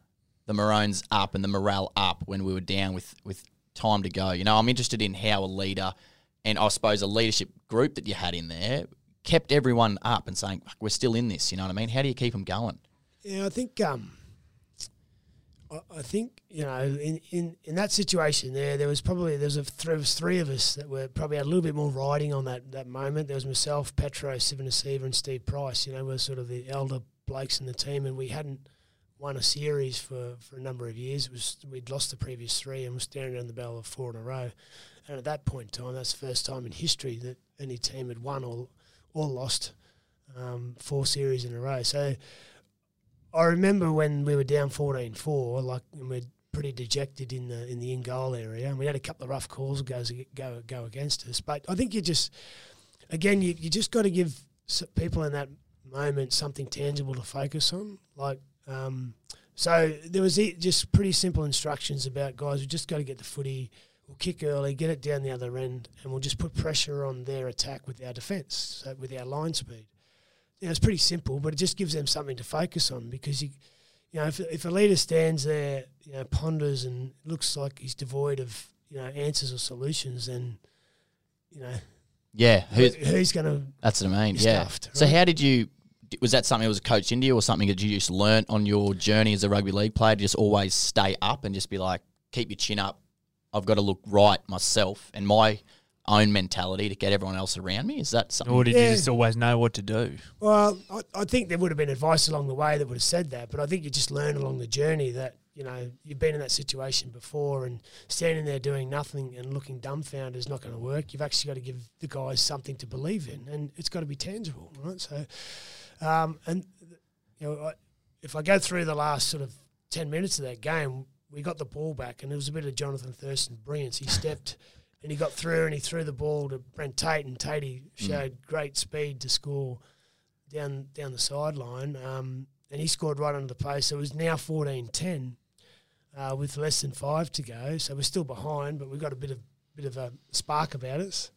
the Maroons up and the morale up when we were down with with time to go? You know, I'm interested in how a leader and I suppose a leadership group that you had in there kept everyone up and saying we're still in this. You know what I mean? How do you keep them going? Yeah, I think um, I, think you know in, in, in that situation there, there was probably there was a there was three of us that were probably a little bit more riding on that that moment. There was myself, Petro, Civoniceva, and Steve Price. You know, we're sort of the elder blokes in the team, and we hadn't won a series for, for a number of years. It was we'd lost the previous three and was staring down the barrel of four in a row. And at that point in time, that's the first time in history that any team had won or or lost um, four series in a row. So I remember when we were down 14-4, like and we're pretty dejected in the in the in goal area, and we had a couple of rough calls go go go against us. But I think you just again you you just got to give people in that moment something tangible to focus on, like. Um, so there was just pretty simple instructions about guys. We just got to get the footy. We'll kick early, get it down the other end, and we'll just put pressure on their attack with our defence, so with our line speed you know, it's pretty simple, but it just gives them something to focus on because you, you know, if, if a leader stands there, you know, ponders and looks like he's devoid of you know answers or solutions, then you know, yeah, who's, who's going to? That's what I mean. Yeah. Stuffed, right? So how did you? Was that something that was coached into you, or something that you just learnt on your journey as a rugby league player? To just always stay up and just be like, keep your chin up. I've got to look right myself, and my own mentality to get everyone else around me? Is that something? Or did yeah. you just always know what to do? Well, I, I, think there would have been advice along the way that would have said that, but I think you just learn along the journey that you know you've been in that situation before, and standing there doing nothing and looking dumbfounded is not going to work. You've actually got to give the guys something to believe in, and it's got to be tangible, right? So, um, and you know, I, if I go through the last sort of ten minutes of that game, we got the ball back, and it was a bit of Johnathan Thurston brilliance. He stepped and he got through and he threw the ball to Brent Tate, and Tate mm. showed mm. great speed to score down down the sideline, um, and he scored right under the post. So it was now 14-10 uh, with less than five to go. So we're still behind, but we've got a bit of bit of a spark about us.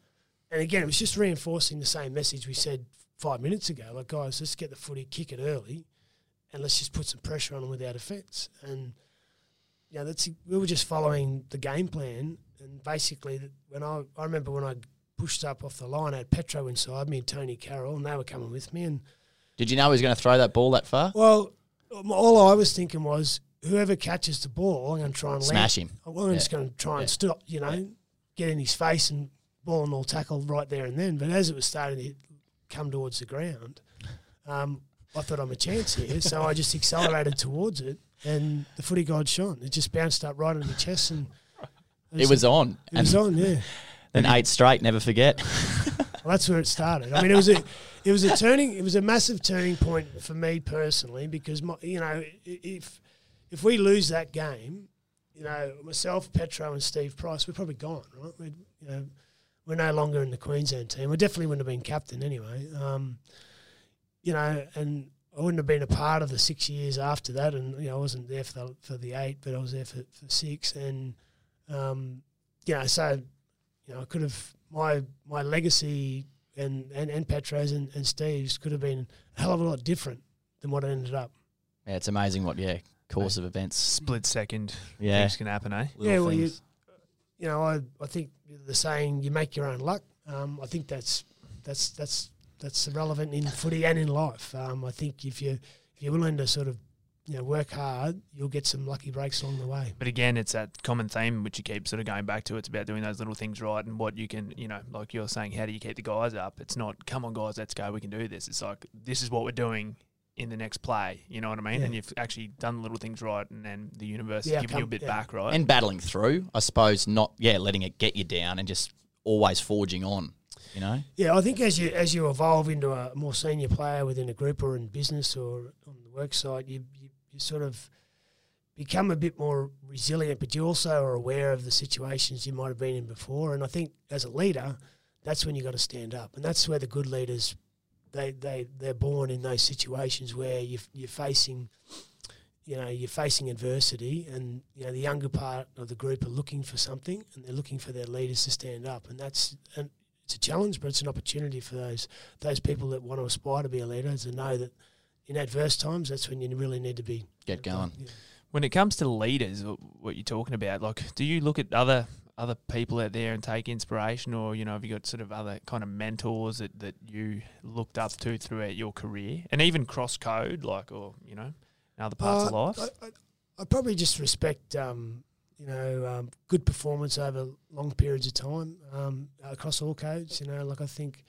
And again, it was just reinforcing the same message we said five minutes ago. Like, guys, let's get the footy, kick it early, and let's just put some pressure on them with our defence. And yeah, that's we were just following the game plan and basically when I I remember when I pushed up off the line, I had Petro inside me and Tonie Carroll, and they were coming with me. And did you know he was going to throw that ball that far? Well, all I was thinking was whoever catches the ball, I'm going to try and smash land. him. I'm yeah. just going to try and yeah. stop, you know, yeah. get in his face and ball and all tackle right there and then. But as it was starting to come towards the ground, um, I thought I'm a chance here, so I just accelerated towards it, and the footy god shone. It just bounced up right on my chest and it was on. It was on, yeah. *laughs* Then eight straight, never forget. *laughs* well, that's where it started. I mean, it was a, it was a turning, it was a massive turning point for me personally because my, you know, if if we lose that game, you know, myself, Petro, and Steve Price, we're probably gone, right? We're, you know, we're no longer in the Queensland team. We definitely wouldn't have been captain anyway. Um, you know, and I wouldn't have been a part of the six years after that. And you know, I wasn't there for the for the eight, but I was there for, for six. And um, you know, so you know, I could have my my legacy and and, and Petro's and, and Steve's could have been a hell of a lot different than what it ended up. Yeah, it's amazing what yeah course of events. Split second, yeah, things can happen, eh? Little yeah, well, you, you know, I I think the saying "you make your own luck." Um, I think that's that's that's that's relevant in footy and in life. Um, I think if you if you're willing to sort of you know, work hard, you'll get some lucky breaks along the way. But again, it's that common theme which you keep sort of going back to. It's about doing those little things right and what you can, you know, like you're saying, how do you keep the guys up? It's not, come on, guys, let's go, we can do this. It's like, this is what we're doing in the next play. You know what I mean? Yeah. And you've actually done the little things right, and then the universe yeah, giving you a bit yeah. back, right? And battling through, I suppose, not yeah, letting it get you down, and just always forging on. You know? Yeah, I think as you as you evolve into a more senior player within a group or in business or on the work site, you you, sort of become a bit more resilient, but you also are aware of the situations you might have been in before. And I think as a leader, that's when you got to stand up, and that's where the good leaders they they they're born in those situations where you you're facing you know you're facing adversity and you know the younger part of the group are looking for something and they're looking for their leaders to stand up and that's and it's a challenge but it's an opportunity for those those people that want to aspire to be a leader to know that in adverse times that's when you really need to be Get going. Yeah. When it comes to leaders, what you're talking about, like, do you look at other other people out there and take inspiration, or you know, have you got sort of other kind of mentors that, that you looked up to throughout your career, and even cross code, like, or you know, in other parts of Uh, life? I, I, I probably just respect, um, you know, um, good performance over long periods of time um, across all codes. You know, like I think,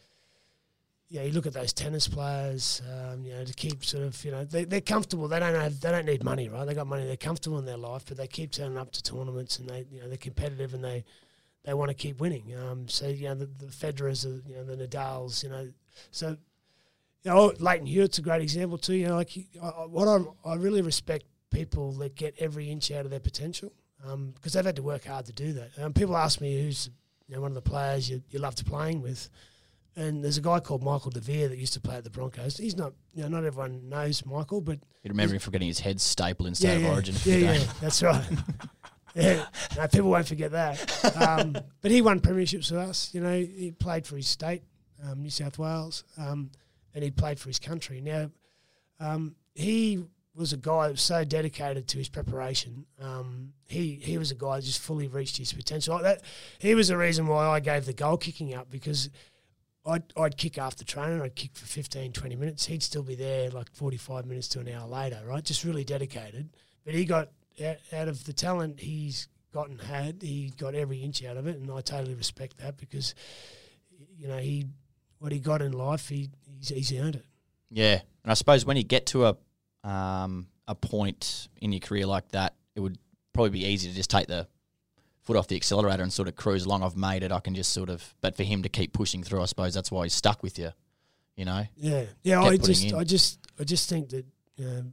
yeah, you look at those tennis players, um, you know, to keep sort of, you know, they, they're comfortable. They don't have, they don't need money, right? They got money. They're comfortable in their life, but they keep turning up to tournaments and they, you know, they're competitive and they, they want to keep winning. Um, so you know, the, the Federers, are, you know, the Nadals, you know, so you know, Lleyton Hewitt's a great example too. You know, like I, what I I really respect people that get every inch out of their potential because they've had to work hard to do that. Um, people ask me who's you know one of the players you, you loved playing with, and there's a guy called Michael De Vere that used to play at the Broncos. He's not you know not everyone knows Michael, but You remember him for getting his head stapled in State yeah, of Origin. yeah, yeah, that's right. *laughs* yeah, no, people won't forget that. Um, but he won premierships with us. You know, he played for his state, um, New South Wales, um, and he played for his country. Now, um, he was a guy that was so dedicated to his preparation. Um, he he was a guy that just fully reached his potential. Like that, he was the reason why I gave the goal kicking up because. I'd, I'd kick after training, I'd kick for 15, 20 minutes. He'd still be there like 45 minutes to an hour later, right? Just really dedicated. But he got out, of the talent he's gotten had, he got every inch out of it, and I totally respect that because, you know, he what he got in life, he he's, he's earned it. Yeah, and I suppose when you get to a um, a point in your career like that, it would probably be easy to just take the foot off the accelerator and sort of cruise along. I've made it. I can just sort of. But for him to keep pushing through, I suppose that's why he's stuck with you. You know. Yeah, yeah. Kept I just, in. I just, I just think that um,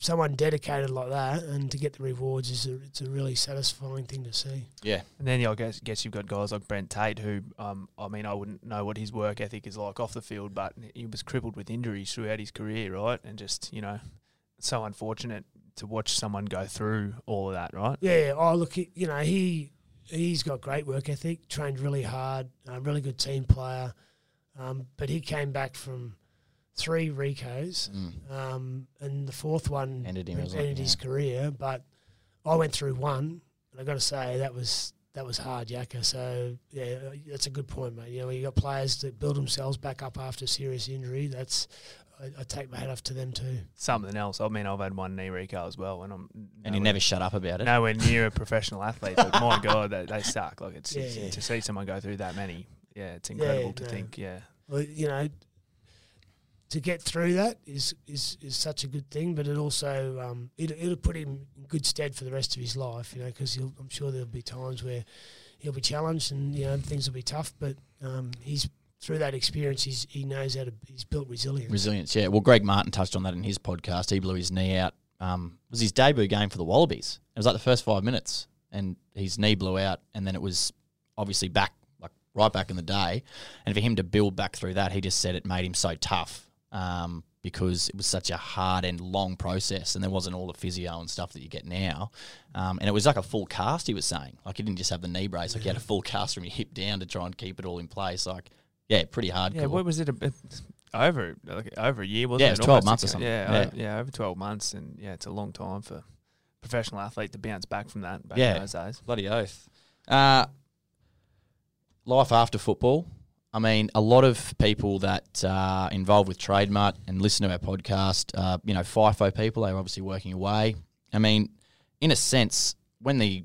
someone dedicated like that, and to get the rewards is a, it's a really satisfying thing to see. Yeah. And then I guess, guess you've got guys like Brent Tate, who um, I mean, I wouldn't know what his work ethic is like off the field, but he was crippled with injuries throughout his career, right? And just you know, so unfortunate to watch someone go through all of that, right? Yeah, yeah. Oh, look, he, you know, he he's got great work ethic, trained really hard, uh, really good team player. Um, but he came back from three recos, Mm. um, and the fourth one Ended him, en- wasn't it? ended his Yeah. career. But I went through one, and I got to say that was that was hard, Yaka. So yeah, that's a good point, mate. You know, you got players that build themselves back up after serious injury. That's I, I take my hat off to them too. Something else. I mean, I've had one knee recall as well, and I'm And he nowhere- never shut up about it. nowhere near a professional athlete. But my *laughs* God, they, they suck. Like it's, Yeah, it's- yeah. to see someone go through that many. Yeah, it's incredible to no. think. Yeah, well, you know, to get through that is is, is such a good thing, but it also um, it, it'll put him in good stead for the rest of his life. You know, because I'm sure there'll be times where he'll be challenged and you know things will be tough, but um, he's through that experience, he's he knows how to he's built resilience. Resilience, yeah. Well, Greg Martin touched on that in his podcast. He blew his knee out. Um, it was his debut game for the Wallabies. It was like the first five minutes, and his knee blew out, and then it was obviously back, like right back in the day. And for him to build back through that, he just said it made him so tough um, because it was such a hard and long process, and there wasn't all the physio and stuff that you get now. Um, and it was like a full cast. He was saying, like he didn't just have the knee brace, like he had a full cast from your hip down to try and keep it all in place. Like, yeah, pretty hardcore. yeah. What was it? A, bit over like, over a year, wasn't Yeah, it? was 12 Almost months or something. Yeah, Yeah. o- yeah, over twelve months, and yeah, it's a long time for a professional athlete to bounce back from that. Back Yeah. in those days. Bloody oath. Uh, life after football. I mean, a lot of people that are involved with Trademark and listen to our podcast, uh, you know, FIFO people, they're obviously working away. I mean, in a sense, when the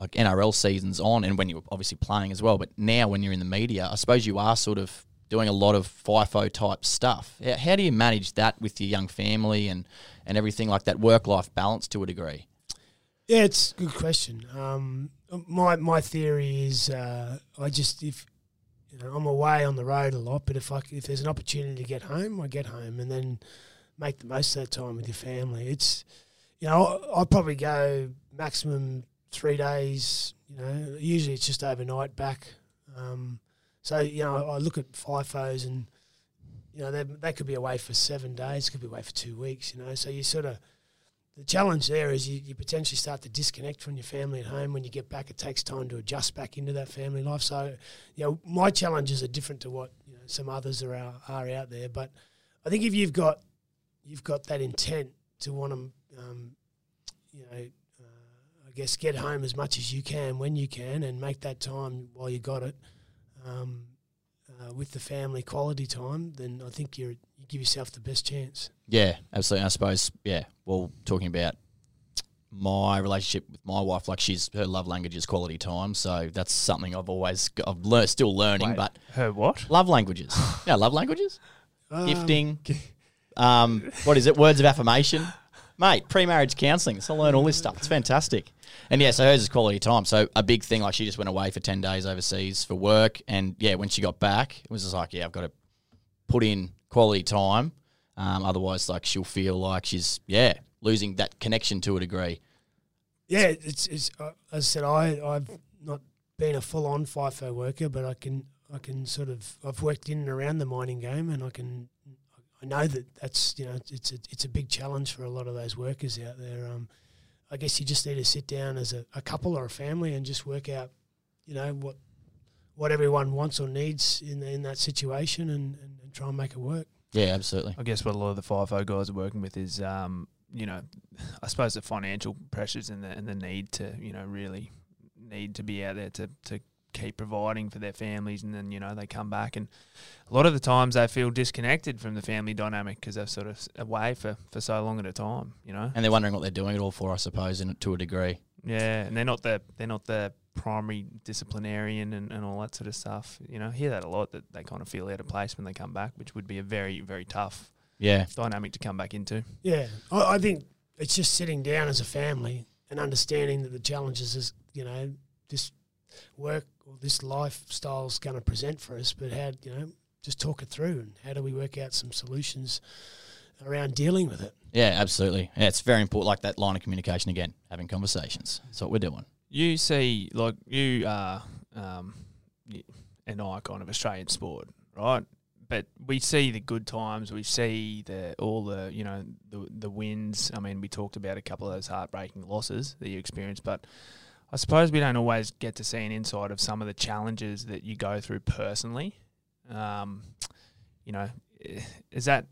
like NRL season's on and when you're obviously playing as well, but now when you're in the media, I suppose you are sort of doing a lot of FIFO type stuff. How, do you manage that with your young family and, and everything like that work life balance to a degree? Yeah, it's a good question. Um, my my theory is uh, I just if you know I'm away on the road a lot, but if I if there's an opportunity to get home, I get home and then make the most of that time with your family. It's you know I- I'll probably go maximum three days. You know, usually it's just overnight back. Um, so you know I look at FIFOs and you know, they they could be away for seven days, could be away for two weeks. You know, so you sort of the challenge there is you, you potentially start to disconnect from your family at home. When you get back, it takes time to adjust back into that family life. So, you know, my challenges are different to what you know some others are out, are out there. But I think if you've got you've got that intent to want to, um, you know, I guess get home as much as you can when you can, and make that time while you got it. Um, uh, with the family quality time, then I think you're, you give yourself the best chance. Yeah, absolutely. I suppose, yeah, well, talking about my relationship with my wife, like she's her love language is quality time, so that's something I've always got, I've learned, still learning, Wait. but Her what? love languages, *laughs* yeah, love languages, Um, gifting, um, what is it, words of affirmation, mate, pre-marriage counselling. So I learn all this stuff. It's fantastic, and yeah, so hers is quality time. So a big thing, like she just went away for ten days overseas for work, and yeah, when she got back, it was just like, yeah, I've got to put in quality time. Um, otherwise, like she'll feel like she's yeah losing that connection to a degree. Yeah, it's, it's uh, as I said, I I've not been a full on FIFO worker, but I can I can sort of I've worked in and around the mining game, and I can I know that that's you know it's a it's a big challenge for a lot of those workers out there. Um, I guess you just need to sit down as a, a couple or a family and just work out, you know what what everyone wants or needs in in that situation, and, and, and try and make it work. Yeah, absolutely. I guess what a lot of the FIFO guys are working with is, um, you know, *laughs* I suppose the financial pressures and the and the need to, you know, really need to be out there to to keep providing for their families, and then you know they come back and a lot of the times they feel disconnected from the family dynamic because they're sort of away for for so long at a time, you know. And they're wondering what they're doing it all for, I suppose, in, to a degree. Yeah, and they're not the they're not the primary disciplinarian and, and all that sort of stuff. You know, hear that a lot that they kind of feel out of place when they come back, which would be a very very tough Yeah, dynamic to come back into. Yeah, I, I think it's just sitting down as a family and understanding that the challenges is you know this work or this lifestyle is going to present for us, but how you know just talk it through and how do we work out some solutions around dealing with it. yeah, absolutely. Yeah, it's very important, like that line of communication again, having conversations. That's what we're doing. You see, like you are um, an icon of Australian sport, right? But we see the good times. We see the all the you know the the wins. I mean, we talked about a couple of those heartbreaking losses that you experienced, but I suppose we don't always get to see an insight of some of the challenges that you go through personally. Um, you know, eh, is that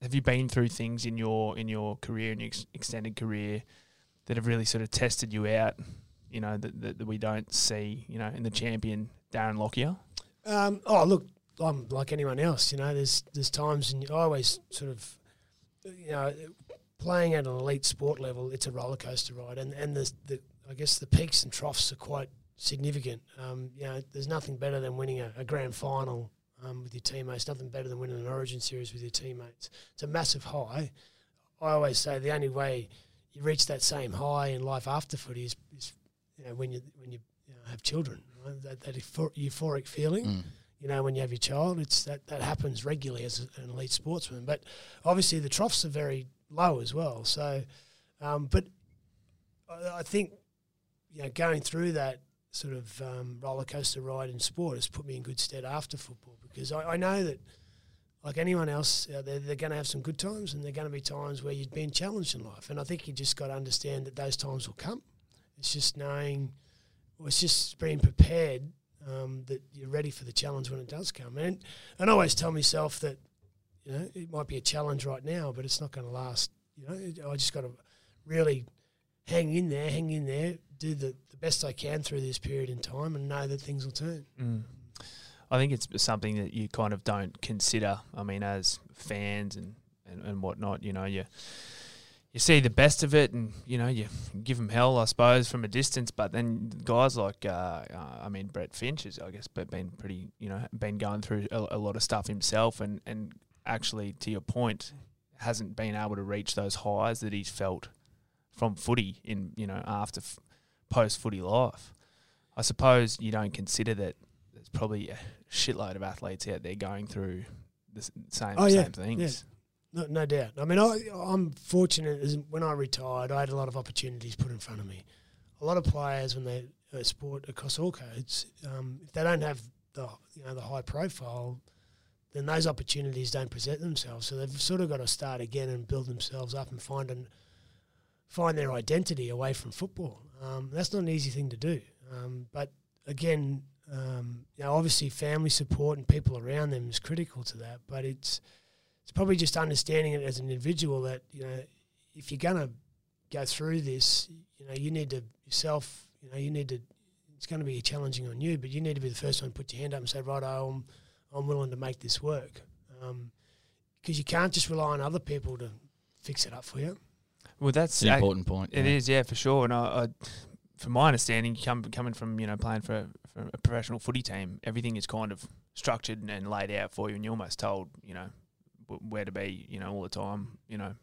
have you been through things in your in your career in your ex- extended career that have really sort of tested you out? You know that, that, that we don't see. You know, in the champion Darren Lockyer. Um, oh, look, I'm like anyone else. You know, there's there's times, and I always sort of, you know, playing at an elite sport level, it's a roller coaster ride, and and the, the I guess the peaks and troughs are quite significant. Um, you know, there's nothing better than winning a, a grand final um, with your teammates. Nothing better than winning an Origin series with your teammates. It's a massive high. I always say the only way you reach that same high in life after footy is, is you know when you when you, you know, have children. Right? That that euphoric feeling Mm. you know, when you have your child, it's that, that happens regularly as an elite sportsman. But obviously the troughs are very low as well. So, um, but I, I think, you know, going through that sort of um, roller coaster ride in sport has put me in good stead after football because I, I know that, like anyone else out there, they're going to have some good times and there are going to be times where you've been challenged in life. And I think you just got to understand that those times will come. It's just knowing, or it's just being prepared um, that you're ready for the challenge when it does come. And and I always tell myself that you know it might be a challenge right now, but it's not going to last. You know, I just got to really hang in there, hang in there, do the, the best I can through this period in time, and know that things will turn. I think it's something that you kind of don't consider. I mean, as fans and, and, and whatnot, you know, you you see the best of it, and you know, you give them hell, I suppose, from a distance. But then guys like, uh, uh, I mean, Brett Finch has, I guess, been pretty, you know, been going through a, a lot of stuff himself, and and actually, to your point, hasn't been able to reach those highs that he's felt from footy in, you know, after f- post footy life. I suppose you don't consider that there's probably a shitload of athletes out there going through the same Oh, yeah, same things. No, no doubt. I mean, I, I'm fortunate. As when I retired, I had a lot of opportunities put in front of me. A lot of players, when they uh, sport across all codes, um, if they don't have the you know the high profile, then those opportunities don't present themselves. So they've sort of got to start again and build themselves up and find an, find their identity away from football. Um, that's not an easy thing to do. Um, but again, um, you know, obviously family support and people around them is critical to that. But it's it's probably just understanding it as an individual that you know if you're to go through this, you know, you need to yourself, you know, you need to. It's going to be challenging on you, but you need to be the first one to put your hand up and say, "Right, I'm, I'm willing to make this work," because um, you can't just rely on other people to fix it up for you. Well, that's It's an important point. It yeah. is, yeah, for sure. And I, I from my understanding, come, coming from you know playing for, for a professional footy team, everything is kind of structured and, and laid out for you, and you're almost told, you know, wh- where to be, you know, all the time. You know,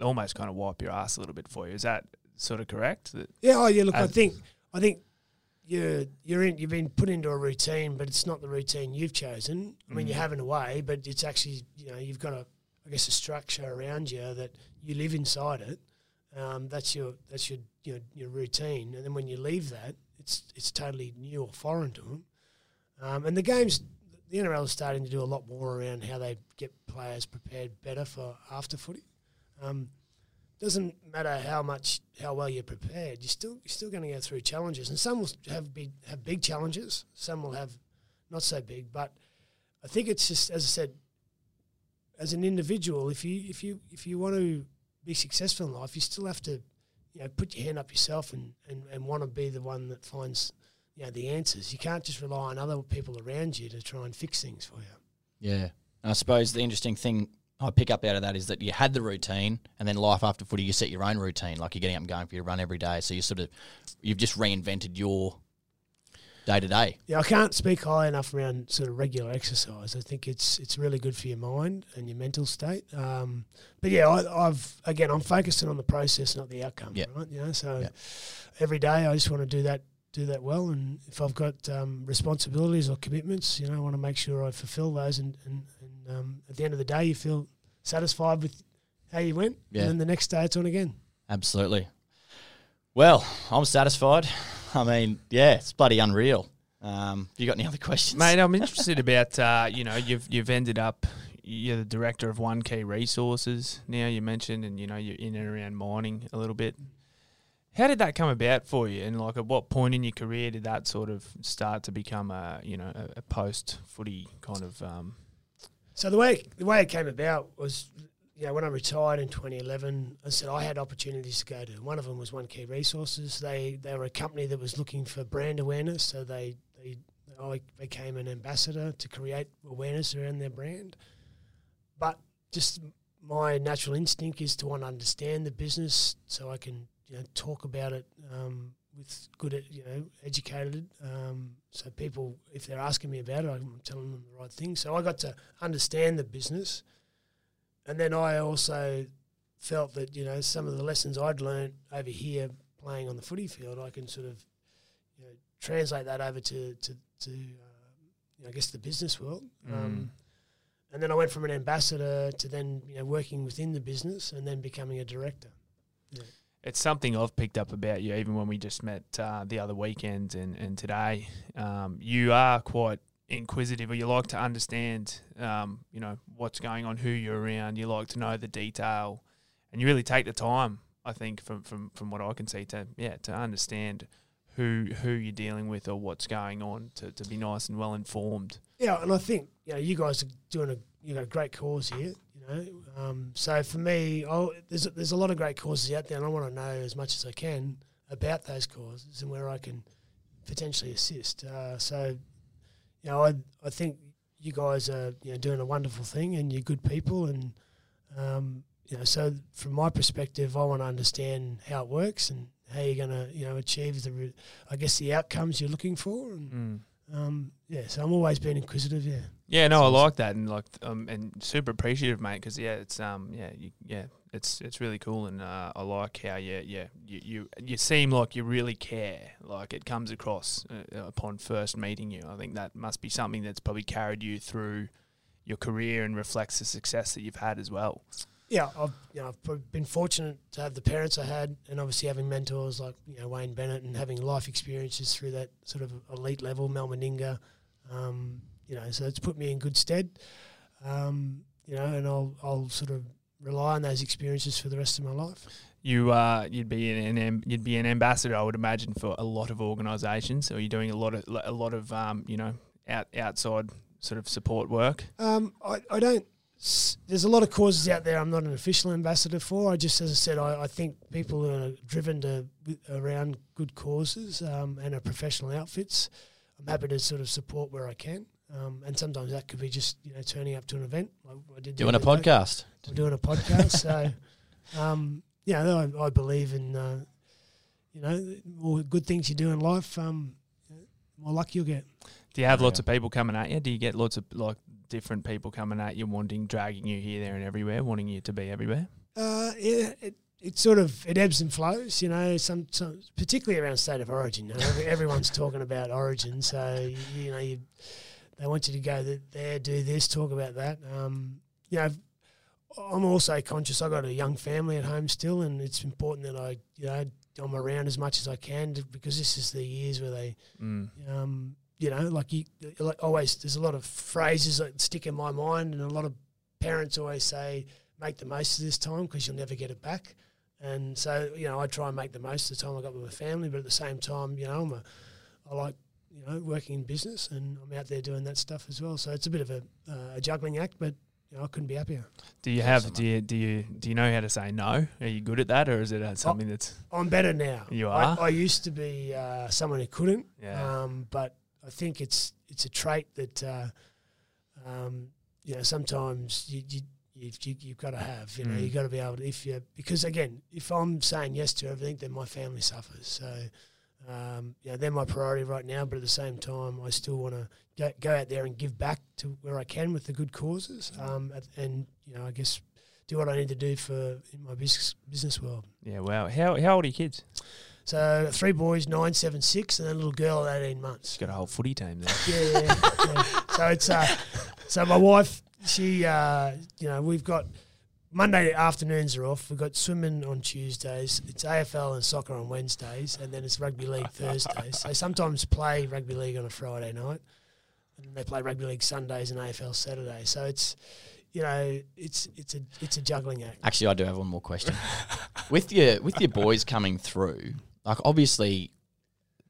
almost kind of wipe your ass a little bit for you. Is that sort of correct? That, Yeah, oh yeah. Look, I think I think you're you're in you've been put into a routine, but it's not the routine you've chosen. I mean, you Mhm. have in a way, but it's actually you know you've got a I guess a structure around you that you live inside it. Um, that's your that's your, your your routine, and then when you leave that, it's it's totally new or foreign to them. Um, and the games, the NRL is starting to do a lot more around how they get players prepared better for after footy. Um, doesn't matter how much how well you're prepared, you're still you're still going to go through challenges, and some will have big have big challenges, some will have not so big. But I think it's just as I said, as an individual, if you if you if you want to be successful in life, you still have to you know put your hand up yourself and and, and want to be the one that finds you know the answers. You can't just rely on other people around you to try and fix things for you. Yeah. I suppose the interesting thing I pick up out of that is that you had the routine and then life after footy you set your own routine. Like you're getting up and going for your run every day. So you sort of you've just reinvented your day to day. Yeah, I can't speak high enough around sort of regular exercise. I think it's it's really good for your mind and your mental state. Um, but yeah, I, I've again I'm focusing on the process, not the outcome. Yeah. Right? You know, so Yeah. every day I just want to do that do that well, and if I've got um, responsibilities or commitments, you know, I want to make sure I fulfil those, and and, and um, at the end of the day, you feel satisfied with how you went, Yeah. and then the next day it's on again. Absolutely. Well, I'm satisfied. I mean, yeah, it's bloody unreal. Um, you got any other questions? mate, I'm *laughs* interested about uh, you know you've you've ended up you're the director of One Key Resources now. You mentioned, and you know you're in and around mining a little bit. How did that come about for you? And like, at what point in your career did that sort of start to become a you know a, a post footy kind of um, So the way the way it came about was, you know, when I retired in 2011, I said I had opportunities to go to. One of them was One Key Resources. They they were a company that was looking for brand awareness, so they they I became an ambassador to create awareness around their brand. But just my natural instinct is to want to understand the business, so I can you know talk about it um, with good, you know, educated. Um, so people, if they're asking me about it, I'm telling them the right thing. So I got to understand the business, and then I also felt that you know some of the lessons I'd learned over here playing on the footy field, I can sort of you know translate that over to to, to uh, you know, I guess the business world. Um, and then I went from an ambassador to then you know working within the business and then becoming a director. It's something I've picked up about you, even when we just met uh, the other weekend and, and today. Um, you are quite inquisitive, or you like to understand, um, you know, what's going on, who you're around. You like to know the detail, and you really take the time. I think from from from what I can see to yeah to understand who who you're dealing with or what's going on to, to be nice and well informed. Yeah, and I think you know you guys are doing a you a great cause here. You know, um, so for me, there's a, there's a lot of great causes out there, and I want to know as much as I can about those causes and where I can potentially assist. Uh, so, you know, I I think you guys are you know doing a wonderful thing, and you're good people, and um, you know, so from my perspective, I want to understand how it works and how you're going to you know achieve the, re- I guess the outcomes you're looking for, and um, yeah, so I'm always being inquisitive. Yeah. Yeah, no, I like that, and like, um, and super appreciative, mate. Because yeah, it's um, yeah, you, yeah, it's it's really cool, and uh, I like how yeah, yeah, you, you you seem like you really care. Like it comes across uh, upon first meeting you. I think that must be something that's probably carried you through your career and reflects the success that you've had as well. Yeah, I've you know I've been fortunate to have the parents I had, and obviously having mentors like you know Wayne Bennett and having life experiences through that sort of elite level, Mal Meninga. Um, you know, so it's put me in good stead. um, you know, and I'll I'll sort of rely on those experiences for the rest of my life. You uh, you'd be an, an you'd be an ambassador, I would imagine, for a lot of organisations. Or you're doing a lot of a lot of um, you know out outside sort of support work. Um, I, I don't. There's a lot of causes out there. I'm not an official ambassador for. I just, as I said, I, I think people are driven to around good causes um, and are professional outfits. I'm happy to sort of support where I can. Um, and sometimes that could be just you know turning up to an event. Like I did Doing a other day. podcast. We're doing a podcast. so, *laughs* um, yeah, I, I believe in, uh, you know, the more good things you do in life, um, more luck you'll get. Do you have lots of people coming at you? Do you get lots of like different people coming at you, wanting, dragging you here, there, and everywhere, wanting you to be everywhere? Uh, yeah, it, it sort of it ebbs and flows, you know. Some, some particularly around state of origin. You know, every, everyone's talking about origin, so you, you know you, they want you to go there, do this, talk about that. Um, you know, I'm also conscious. I've got a young family at home still, and it's important that I, you know, I'm around as much as I can to, because this is the years where they Mm. um, you know, like you like always. There's a lot of phrases that stick in my mind, and a lot of parents always say, "Make the most of this time because you'll never get it back." And so, you know, I try and make the most of the time I got with my family, but at the same time, you know, I'm a, I like, you know, working in business, and I'm out there doing that stuff as well. So it's a bit of a, uh, a juggling act, but you know, I couldn't be happier. Do you have? Do you do you do you know how to say no? Are you good at that, or is it uh, something that's I'm better now. You are? I used to be uh, someone who couldn't. yeah? Um, but I think it's it's a trait that uh, um, you know sometimes you, you you've, you, you've got to have. You know, Mm. you got to be able to if you because again, if I'm saying yes to everything, then my family suffers. So. Um, know, they're my priority right now, but at the same time, I still want to go, go out there and give back to where I can with the good causes, um, and you know, I guess do what I need to do for in my business business world. yeah. Wow. How how old are your kids? So three boys, nine, seven, six, and a little girl at eighteen months. She's got a whole footy team there. Yeah, yeah, yeah. *laughs* So it's uh, so my wife, she, uh, you know, we've got Monday afternoons are off. We've got swimming on Tuesdays. It's AFL and soccer on Wednesdays, and then it's rugby league Thursdays. They sometimes play rugby league on a Friday night, and they play rugby league Sundays and AFL Saturday. So it's, you know, it's it's a it's a juggling act. Actually, I do have one more question. with your with your boys coming through, like obviously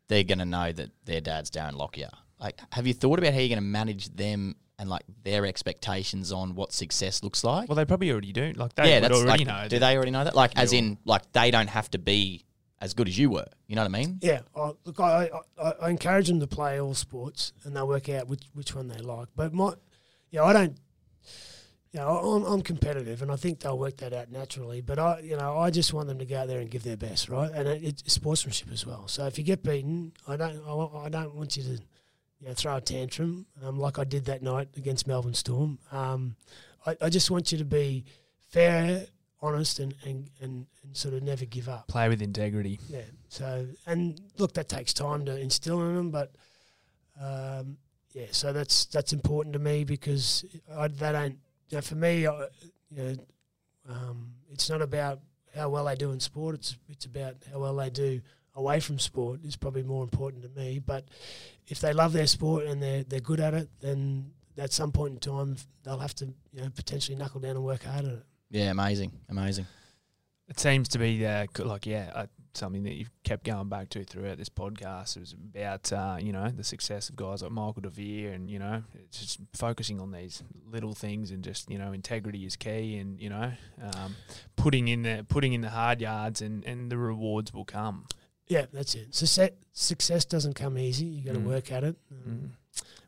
they're going to know that their dad's Darren Lockyer. Like, have you thought about how you're going to manage them and like their expectations on what success looks like? Well, they probably already do. Like they yeah, that's already like, know. Do that- they already know that? Like, as in, like they don't have to be as good as you were. You know what I mean? Yeah, oh, I, look, I, I, I encourage them to play all sports, and they'll work out which, which one they like. But my, you know, I don't, you know, I'm, I'm competitive, and I think they'll work that out naturally. But I, you know, I just want them to go out there and give their best, right? And it, it's sportsmanship as well. So if you get beaten, I don't, I, I don't want you to, you know, throw a tantrum um, like I did that night against Melbourne Storm. Um, I, I just want you to be fair, honest, and, and, and, and sort of never give up. play with integrity. Yeah. So, and look, that takes time to instill in them, but um, yeah. So that's that's important to me because I, that don't. You know, for me, I, you know, um, it's not about how well they do in sport. It's it's about how well they do away from sport. Is probably more important to me. But if they love their sport and they're they're good at it, then at some point in time they'll have to you know potentially knuckle down and work hard at it. Yeah, amazing, amazing. It seems to be uh, like yeah, uh, something that you've kept going back to throughout this podcast. It was about uh, you know the success of guys like Michael De Vere, and you know it's just focusing on these little things and just you know integrity is key, and you know um, putting in the putting in the hard yards, and and the rewards will come. Yeah, that's it. Success, success doesn't come easy. You got to Mm. work at it. Mm.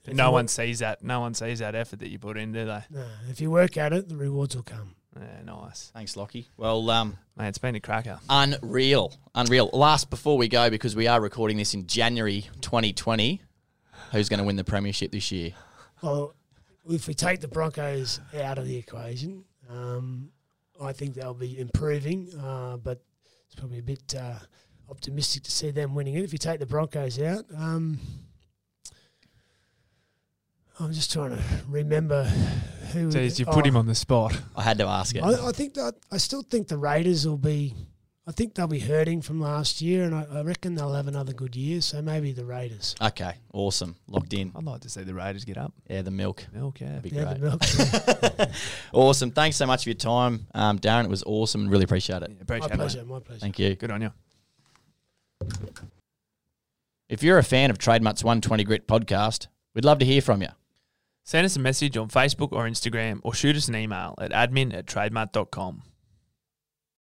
Um, No one wo- sees that. No one sees that effort that you put in, do they? No, if you work at it, the rewards will come. Yeah, nice. Thanks, Lockie. Well, um, Mate, it's been a cracker. unreal, unreal. Last before we go, because we are recording this in January 2020. Who's going to win the premiership this year? Well, if we take the Broncos out of the equation, um, I think they'll be improving, uh, but it's probably a bit uh, optimistic to see them winning it. If you take the Broncos out, um, I'm just trying to remember who. Jeez, you oh, put him on the spot. I had to ask it. I, I think that I still think the Raiders will be. I think they'll be hurting from last year, and I, I reckon they'll have another good year. So maybe the Raiders. Okay, awesome. Locked in. I'd like to see the Raiders get up. Yeah, the milk. Milk, yeah. That'd be Yeah, great. the milk. *laughs* awesome. Thanks so much for your time, um, Darren. It was awesome. Really appreciate it. Yeah, my Appreciate it. pleasure. My pleasure. Thank you. Good on you. If you're a fan of Trademark's 120 Grit podcast, we'd love to hear from you. Send us a message on Facebook or Instagram or shoot us an email at admin at trademark.com.